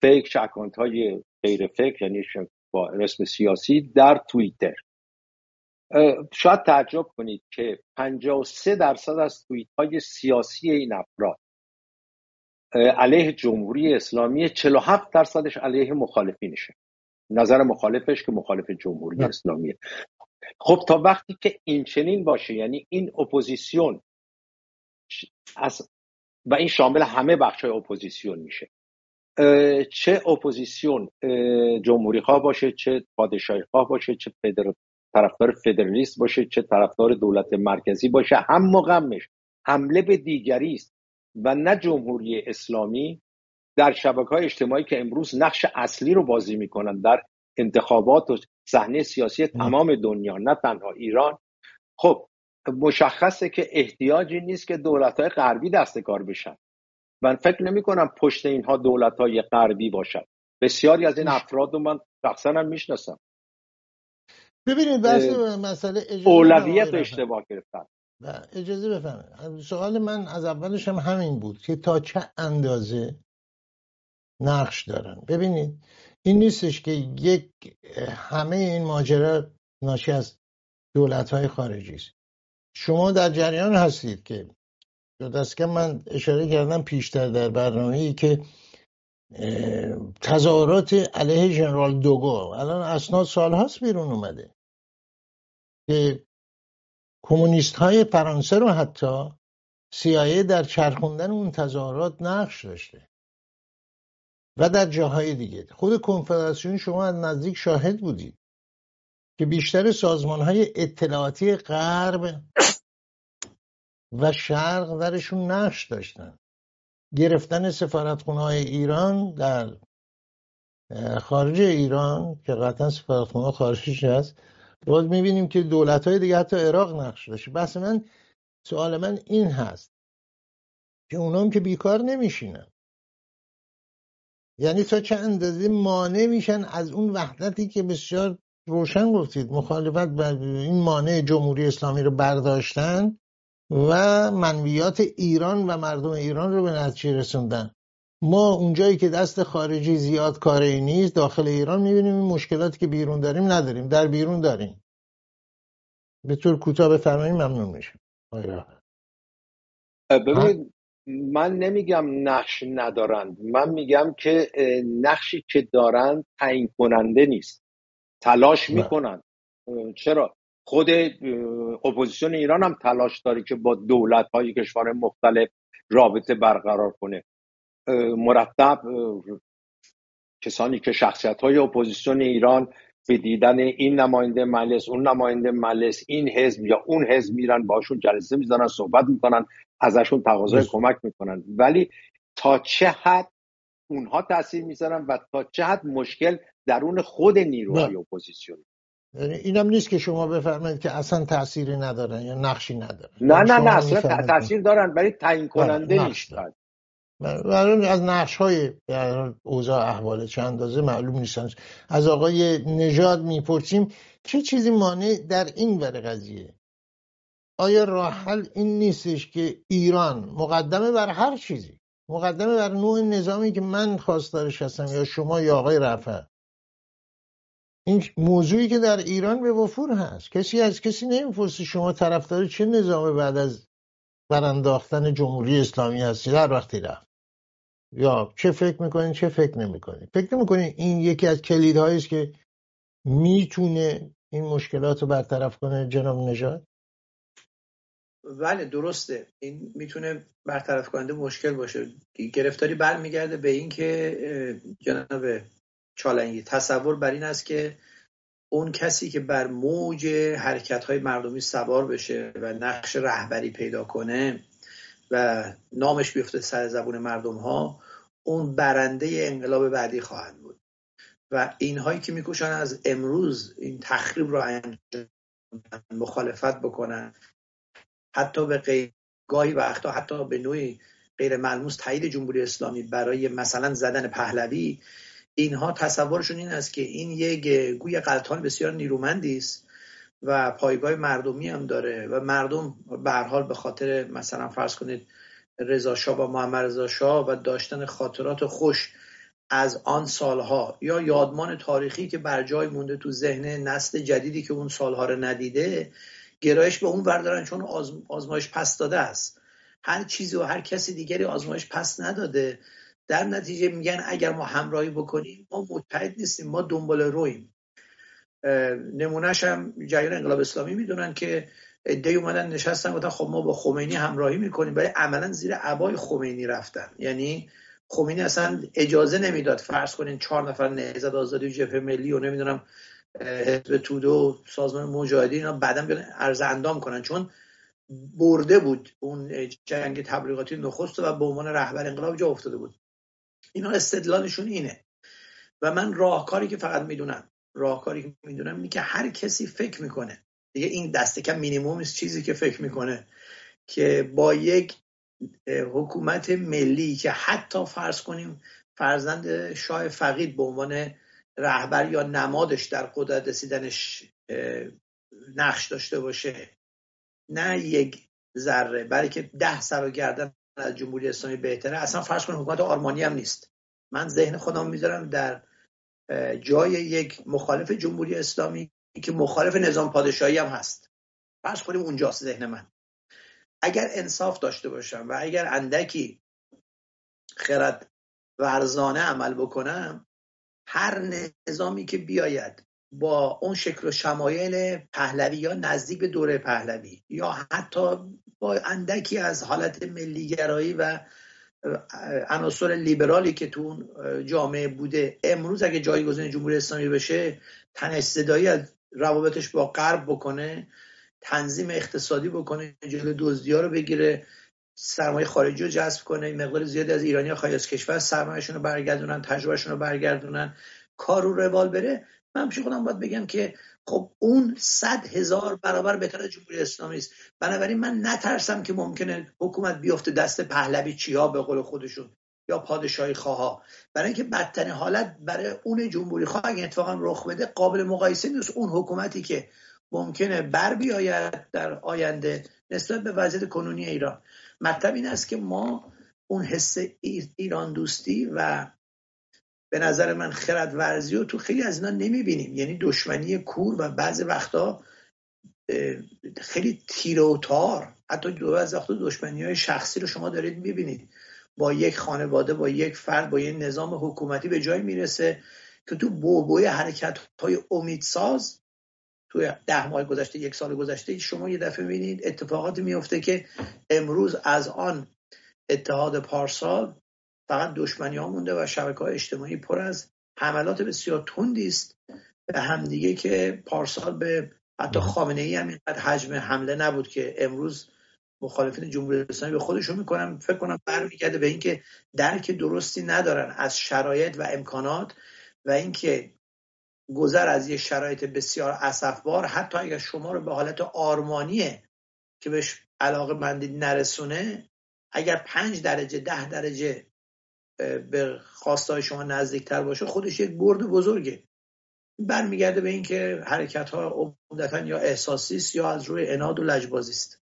Speaker 2: فیک چه اکانت های غیر فیک یعنی با رسم سیاسی در توییتر. شاید تعجب کنید که 53 درصد از توییت های سیاسی این افراد علیه جمهوری اسلامی 47 درصدش علیه مخالفینشه. نظر مخالفش که مخالف جمهوری اسلامیه. خب تا وقتی که این چنین باشه یعنی این اپوزیسیون از و این شامل همه بخش های اپوزیسیون میشه. چه اپوزیسیون جمهوری خواه باشه چه پادشاهی خواه باشه چه فدر... طرفدار فدرالیست باشه چه طرفدار دولت مرکزی باشه هم و غمش حمله به دیگری است. و نه جمهوری اسلامی در شبکه های اجتماعی که امروز نقش اصلی رو بازی می‌کنن در انتخابات و صحنه سیاسی تمام دنیا نه تنها ایران. خب مشخصه که احتیاجی نیست که دولت های غربی دست کار بشن. من فکر نمی کنم پشت اینها دولت های غربی باشد بسیاری از این افراد رو من شخصا هم می‌شناسم.
Speaker 1: ببینید بحث مسئله
Speaker 2: اولویت اشتباه گرفتن.
Speaker 1: اجازه بفهمید سوال من از اولش هم همین بود که تا چه اندازه نقش دارن؟ ببینید این نیستش که یک همه این ماجرا ناشی از دولت های خارجی است. شما در جریان هستید که دست که من اشاره کردم پیشتر در برنامه ای که تظاهرات علیه جنرال دوگو الان اسناد سال هاست بیرون اومده که کمونیست های فرانسه رو حتی سیایه در چرخوندن اون تظاهرات نقش داشته و در جاهای دیگه. خود کنفدراسیون شما از نزدیک شاهد بودید که بیشتر سازمان های اطلاعاتی غرب و شرق درشون نقش داشتن. گرفتن سفارتخونه های ایران در خارج ایران که قطعا سفارتخونه خارجش هست. باز می‌بینیم که دولت های دیگه حتی عراق نقش داشته بحث من سوال من این هست که اونام که بیکار نمیشینن. یعنی تا چه اندازه مانع میشن از اون وحدتی که بسیار روشن گفتید مخالفت بر این مانع جمهوری اسلامی رو برداشتن و منویات ایران و مردم ایران رو به نتیجه رسوندن. ما اونجایی که دست خارجی زیاد کاری نیست داخل ایران می‌بینیم این مشکلاتی که بیرون داریم نداریم. در بیرون داریم. به طور کوتاه بفرمایید ممنون میشم.
Speaker 2: ببینید من نمیگم نقش ندارند. من میگم که نقشی که دارند تعیین کننده نیست. تلاش می‌کنند. چرا؟ خود اپوزیسیون ایران هم تلاش داره که با دولت های کشور مختلف رابطه برقرار کنه. مرتب کسانی که شخصیت های اپوزیسیون ایران به دیدن این نماینده مجلس اون نماینده مجلس این حزب یا اون حزب میرن باشون جلسه می‌زنن صحبت می‌کنن ازشون تقاضای کمک می‌کنن. ولی تا چه حد اونها تاثیر می‌ذارن و تا چه حد مشکل درون خود نیروهای اپوزیسیون؟
Speaker 1: یعنی اینم نیست که شما بفرمایید که اصلا تأثیری ندارن یا نقشی ندارن
Speaker 2: نه نه نه اصلا تاثیر دارن ولی تعیین کننده نیستن
Speaker 1: معلوم از نقش های اوضاع احوال چند اندازه معلوم نیستن. از آقای نژاد می‌پرسیم چه چیزی مانع در این ور قضیه؟ آیا راه حل این نیستش که ایران مقدمه بر هر چیزی مقدمه بر نوع نظامی که من خواستارش هستم یا شما یا آقای رفع این موضوعی که در ایران به وفور هست. کسی از کسی نمی‌پرسه شما طرفدار چه نظام بعد از برانداختن جمهوری اسلامی هستی هر وقتی رفت. یا چه فکر می‌کنین چه فکر نمی‌کنین. فکر نمی‌کنین این یکی از کلیدهایی است که می‌تونه این مشکلات رو برطرف کنه جناب نژاد؟
Speaker 3: بله درسته. این می‌تونه برطرف کننده مشکل باشه. گرفتاری برمیگرده به اینکه جناب چالنگی. تصور بر این است که اون کسی که بر موج حرکت های مردمی سوار بشه و نقش رهبری پیدا کنه و نامش بیفته سر زبون مردم ها اون برنده انقلاب بعدی خواهد بود. و اینهایی که میکوشن از امروز این تخریب رو انجام مخالفت بکنن حتی به غیر گاهی وقتا حتی به نوعی غیر ملموس تایید جمهوری اسلامی برای مثلا زدن پهلوی اینها تصورشون این است که این یک گوی قلطان بسیار نیرومندی است و پایگاه مردمی هم داره و مردم به حال به خاطر مثلا فرض کنید رضا شاه و محمد رضا شاه و داشتن خاطرات خوش از آن سالها یا یادمان تاریخی که بر جای مونده تو ذهن نسل جدیدی که اون سالها رو ندیده گرایش به اون وردارن چون آزمایش پس داده است. هر چیزی و هر کسی دیگری آزمایش پس نداده در نتیجه میگن اگر ما همراهی بکنیم ما متحد نیستیم ما دنبال رویم. نمونهش هم جریان انقلاب اسلامی می‌دونن که ادهی اومدن نشستن گفتن خب ما با خمینی همراهی می‌کنیم ولی عملا زیر عبای خمینی رفتن. یعنی خمینی اصلا اجازه نمی‌داد فرض کنین چهار نفر نهزت آزادی جبهه ملی و نمی‌دونم حزب توده و سازمان مجاهدین اینا بعدا بیان ارز اندام کنن. چون برده بود اون جنگ تبلیغاتی نخست و به عنوان رهبر انقلاب جا افتاده بود. اینا استدلالشون اینه. و من راهکاری که فقط می‌دونم راهکاری که می‌دونم اینه که هر کسی فکر می‌کنه. دیگه این دسته کم مینیموم چیزی که فکر می‌کنه که با یک حکومت ملی که حتی فرض کنیم فرزند شاه فقید به عنوان رهبر یا نمادش در قدرت رسیدنش نقش داشته باشه نه یک ذره بلکه ده سر و گردن از جمهوری اسلامی بهتره. اصلا فرض کنیم حکومت آرمانی هم نیست. من ذهن خودم می‌ذارم در جای یک مخالف جمهوری اسلامی که مخالف نظام پادشاهی هم هست. فرض کنیم اونجاست ذهن من. اگر انصاف داشته باشم و اگر اندکی خرد ورزانه عمل بکنم هر نظامی که بیاید با اون شکل و شمایل پهلوی یا نزدیک به دوره پهلوی یا حتی با اندکی از حالت ملیگرایی و عناصر لیبرالی که تو جامعه بوده. امروز اگه جایگزین جمهوری اسلامی بشه تن صدایی از روابطش با غرب بکنه تنظیم اقتصادی بکنه جلو دزدی ها رو بگیره سرمایه خارجی رو جذب کنه مقدار زیادی از ایرانی خارج از کشور سرمایهشون رو برگردونن تجربهشون رو برگردونن کار رو روال بره. من پیش خودم باید بگم که خب اون صد هزار برابر بهتر جمهوری اسلامی است. بنابراین من نترسم که ممکنه حکومت بیفته دست پهلوی چیا به قول خودشون یا پادشاهی خواه برای اینکه بدترین حالت برای اون جمهوری خواه اگه اتفاقا رخ بده قابل مقایسه نیست. اون حکومتی که ممکنه بر بیاید در آینده نسبت به وضعیت کنونی ایران. مطلب این است که ما اون حس ایران دوستی و به نظر من خرد ورزی رو تو خیلی از اینا نمی‌بینیم. یعنی دشمنی کور و بعض وقتا خیلی تیره و تار. حتی دو از وقتا دشمنی های شخصی رو شما دارید می‌بینید. با یک خانواده با یک فرد با یک نظام حکومتی به جای می‌رسه که تو بوبوی حرکت های امیدساز توی ده ماه گذشته یک سال گذشته شما یه دفعه می‌بینید اتفاقاتی میفته که امروز از آن اتحاد پارسال فقط دشمنی ها مونده و شبکه های اجتماعی پر از حملات بسیار تندی است. به همدیگه که پارسال به حتی خامنه ای هم اینقدر حجم حمله نبود که امروز مخالفین جمهوری اسلامی به خودشون می‌کنم فکر کنم برمیگرده به اینکه درک درستی ندارن از شرایط و امکانات و اینکه گذر از یه شرایط بسیار اسفبار حتی اگر شما رو به حالت آرمانیه که بهش علاقه مندی نرسونه اگر پنج درجه ده درجه به خواستای شما نزدیکتر باشه خودش یک برد بزرگه. برمیگرده به اینکه حرکت ها عمدتا یا احساسی است یا از روی اناد و لجبازی است.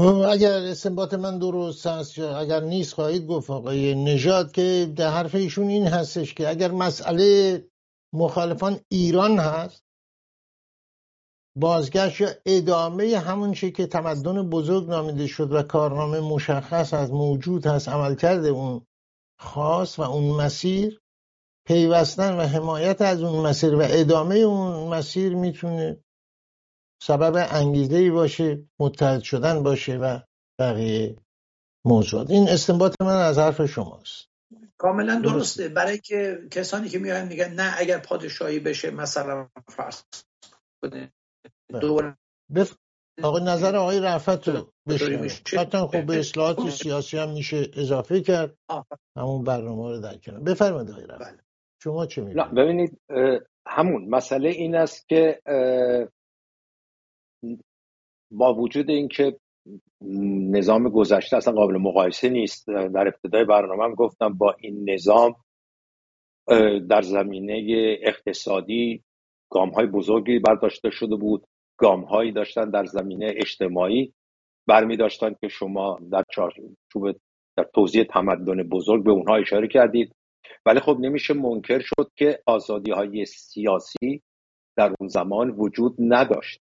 Speaker 1: خب، اگر استنباط من درست هست اگر نیست خواهید گفت آقای نژاد که در حرف ایشون این هستش که اگر مسئله مخالفان ایران هست بازگشت یا ادامه همون چی که تمدن بزرگ نامیده شد و کارنامه مشخص از موجود هست عملکرد اون خاص و اون مسیر پیوستن و حمایت از اون مسیر و ادامه اون مسیر می‌تونه سبب انگیزه ای باشه متحد شدن باشه و بقیه موضوعات. این استنباط من از حرف شماست.
Speaker 3: کاملا درسته. برای که کسانی که میاین میگن نه اگر پادشاهی بشه مثلا فرض کنه
Speaker 1: بله. بف... آقای نظر آقای رفت رو حتی خب به اصلاحات سیاسی هم میشه اضافه کرد. همون برنامه رو در کنار بفرمایید آقای رفت بله. شما چه میگید
Speaker 2: ببینید همون مسئله این است که با وجود اینکه نظام گذشته اصلا قابل مقایسه نیست. در ابتدای برنامه هم گفتم با این نظام در زمینه اقتصادی گام های بزرگی برداشته شده بود. گام هایی داشتن در زمینه اجتماعی. برمی داشتن که شما در در توضیح تمدن بزرگ به اونها اشاره کردید. ولی خب نمیشه منکر شد که آزادی های سیاسی در اون زمان وجود نداشت.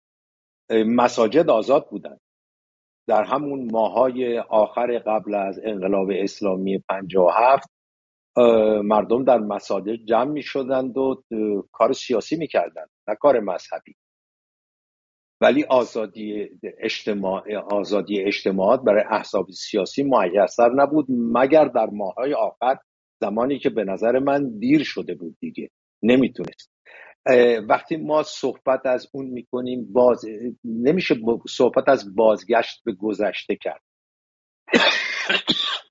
Speaker 2: مساجد آزاد بودند. در همون ماهای آخر قبل از انقلاب اسلامی 57 مردم در مساجد جمع می شدند و کار سیاسی می کردند نه کار مذهبی. ولی آزادی اجتماع آزادی اجتماعات برای احزاب سیاسی میسر نبود مگر در ماهای آخر زمانی که به نظر من دیر شده بود دیگه. نمی‌تونست. وقتی ما صحبت از اون می‌کنیم باز نمیشه صحبت از بازگشت به گذشته کرد.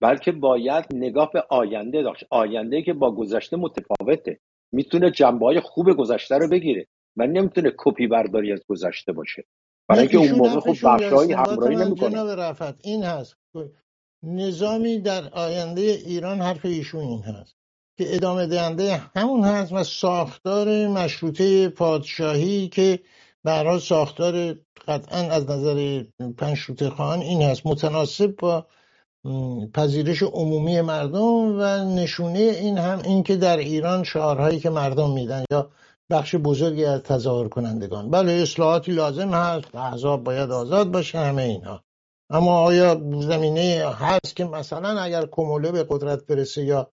Speaker 2: بلکه باید نگاه به آینده داشت. آینده که با گذشته متفاوته. می‌تونه جنبه های خوب گذشته رو بگیره. و نمی‌تونه کپی برداری از گذشته باشه. برای اینکه اون موقع خب بخشایی همراهی نمی‌کنه.
Speaker 1: این هست. نظامی در آینده ایران حرف ایشون این هست که ادامه دهنده همون هست و ساختار مشروطه پادشاهی که برای ساختار قطعا از نظر پنشروطه خان این هست. متناسب با پذیرش عمومی مردم و نشونه این هم این که در ایران شعارهایی که مردم میدن یا بخش بزرگی از تظاهر کنندگان بله اصلاحاتی لازم هست احزاب باید آزاد باشه همه اینها. اما آیا زمینه هست که مثلا اگر کموله به قدرت برسه یا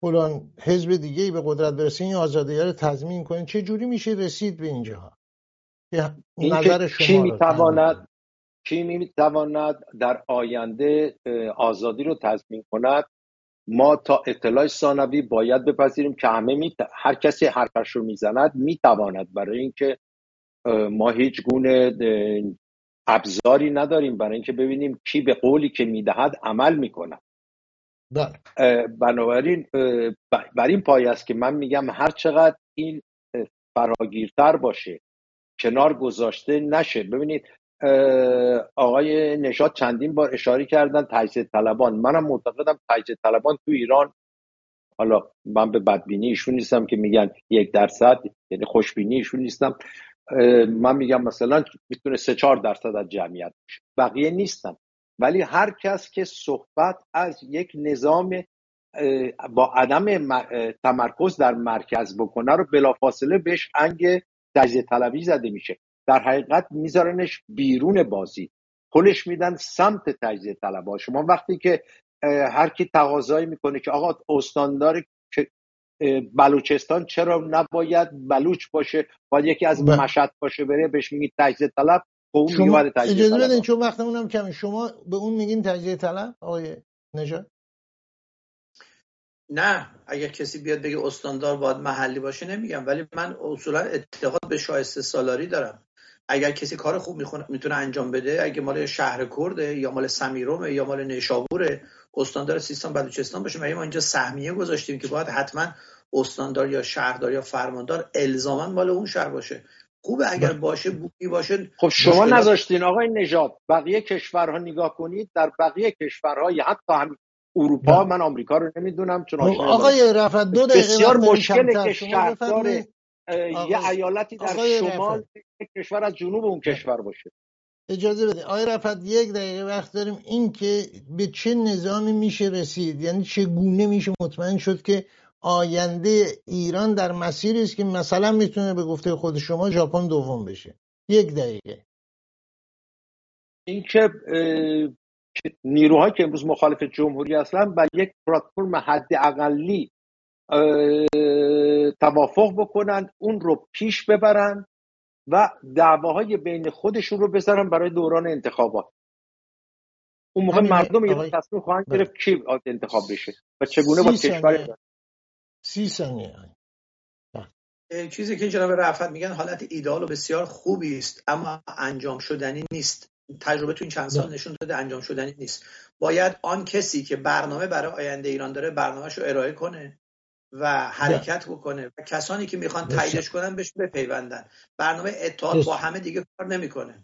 Speaker 1: فلان حزب دیگه به قدرت برسه این آزادی رو تضمین کنه چه جوری میشه رسید به اینجا؟
Speaker 2: نظر شما کی می‌تواند کی می‌تواند در آینده آزادی رو تضمین کند؟ ما تا اطلاع ثانوی باید بپذیریم که همه می هر کسی حرفش رو می‌زند می‌تواند برای اینکه ما هیچ گونه ابزاری نداریم برای اینکه ببینیم کی به قولی که می‌دهد عمل می‌کند بله. بنابراین بر این پای است که من میگم هر چقدر این فراگیرتر باشه کنار گذاشته نشه ببینید آقای نشاد چندین بار اشاره کردن تجزیه طلبان. منم معتقدم تجزیه طلبان تو ایران حالا من به بدبینی ایشون نیستم که میگن یک درصد یعنی خوشبینی ایشون نیستم. من میگم مثلا می‌تونه سه چهار درصد از جمعیت باشه. بقیه نیستن. ولی هر کس که صحبت از یک نظام با عدم تمرکز در مرکز بکنه رو بلافاصله بهش انگ تجزیه طلبی زده میشه. در حقیقت میذارنش بیرون بازی. پلش میدن سمت تجزیه طلبها. شما وقتی که هر کی تقاضایی می‌کنه که آقا استاندار بلوچستان چرا نباید بلوچ باشه باید یکی از ب... مشهد باشه بره بهش میگی تجزیه طلب خب اون
Speaker 1: شما اجازه بدین چون وقتمون هم کمی شما به اون میگین تجزیه طلب آقای نژاد؟
Speaker 3: نه اگر کسی بیاد بگه استاندار باید محلی باشه نمیگم ولی من اصولا اتحاد به شایسته سالاری دارم. اگر کسی کار خوب می‌تونه انجام بده اگه مال شهر کرده یا مال سمیرومه یا مال نیشابوره استاندار سیستان بلوچستان باشه. ما اینجا سهمیه گذاشتیم که باید حتما استاندار یا شهردار یا فرماندار الزاما مال اون شهر باشه. خوبه اگر. باشه بوکی باشه.
Speaker 2: خب شما نذاشتین آقای نژاد بقیه کشورها نگاه کنید. در بقیه کشورها حتی هم اروپا. من آمریکا رو نمی‌دونم چون
Speaker 1: خب، آقای رفت دو
Speaker 2: بسیار مشکل که شهردار یه ایالتی در شمال کشور از جنوب اون کشور باشه.
Speaker 1: اجازه بده آقای رفت یک دقیقه وقت داریم. این که به چه نظامی میشه رسید؟ یعنی چگونه میشه مطمئن شد که آینده ایران در مسیری است که مثلا می‌تونه به گفته خود شما ژاپن دوم بشه؟ یک دقیقه.
Speaker 2: این که نیروهایی که امروز مخالف جمهوری هستن و یک پلتفرم حد اقلی توافق بکنن اون رو پیش ببرن و دعواهای بین خودشون رو بذارن برای دوران انتخابات. اون موقع مردم یه تصمیم خواهند بله. گرفت کی انتخاب بشه و چگونه با کشور
Speaker 1: سی ثانیه.
Speaker 3: چیزی که جناب رفت میگن حالت ایدال و بسیار خوبی است اما انجام شدنی نیست. تجربه تو این چند سال نشون داده انجام شدنی نیست. باید آن کسی که برنامه برای آینده ایران داره برنامهش رو ارائه کنه. و حرکت بکنه و کسانی که می‌خوان تاییدش کنن بهش بپیوندن. برنامه اتحاد با همه دیگه کار نمی‌کنه.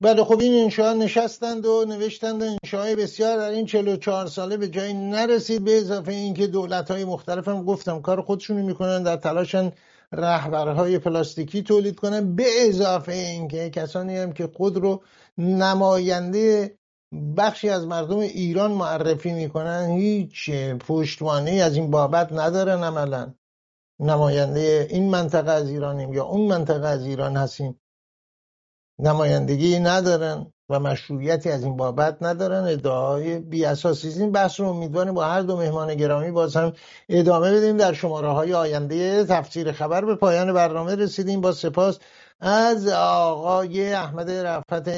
Speaker 1: بله خب این انشاء نشستند و نوشتند. انشاء بسیار در این 44 ساله به جایی نرسید. به اضافه اینکه دولت های مختلف هم گفتم کار خودشونو می‌کنن در تلاشن رهبرهای پلاستیکی تولید کنن. به اضافه اینکه کسانی هم که خود رو نماینده بخشی از مردم ایران معرفی می‌کنن هیچ پشتوانه از این بابت ندارن عملا. نماینده این منطقه از ایرانیم یا اون منطقه از ایران هستیم. نمایندگی ندارن و مشروعیتی از این بابت ندارن. ادعای بی اساسی این بحث رو امیدواریم با هر دو مهمان گرامی باز هم ادامه بدیم. در شماره های آینده تفسیر خبر به پایان برنامه رسیدیم. با سپاس از آقای احمد رفت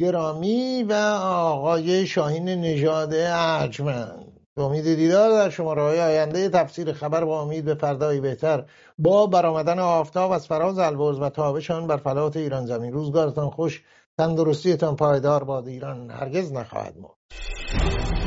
Speaker 1: گرامی و آقای شاهین نژاد ارجمند. به امید دیدار در شماره های آینده تفسیر خبر با امید به فردایی بهتر. با برآمدن آفتاب از فراز البرز و تابشان بر فلات ایران زمین. روزگارتان خوش تندرستیتان پایدار باد ایران. هرگز نخواهد مرد.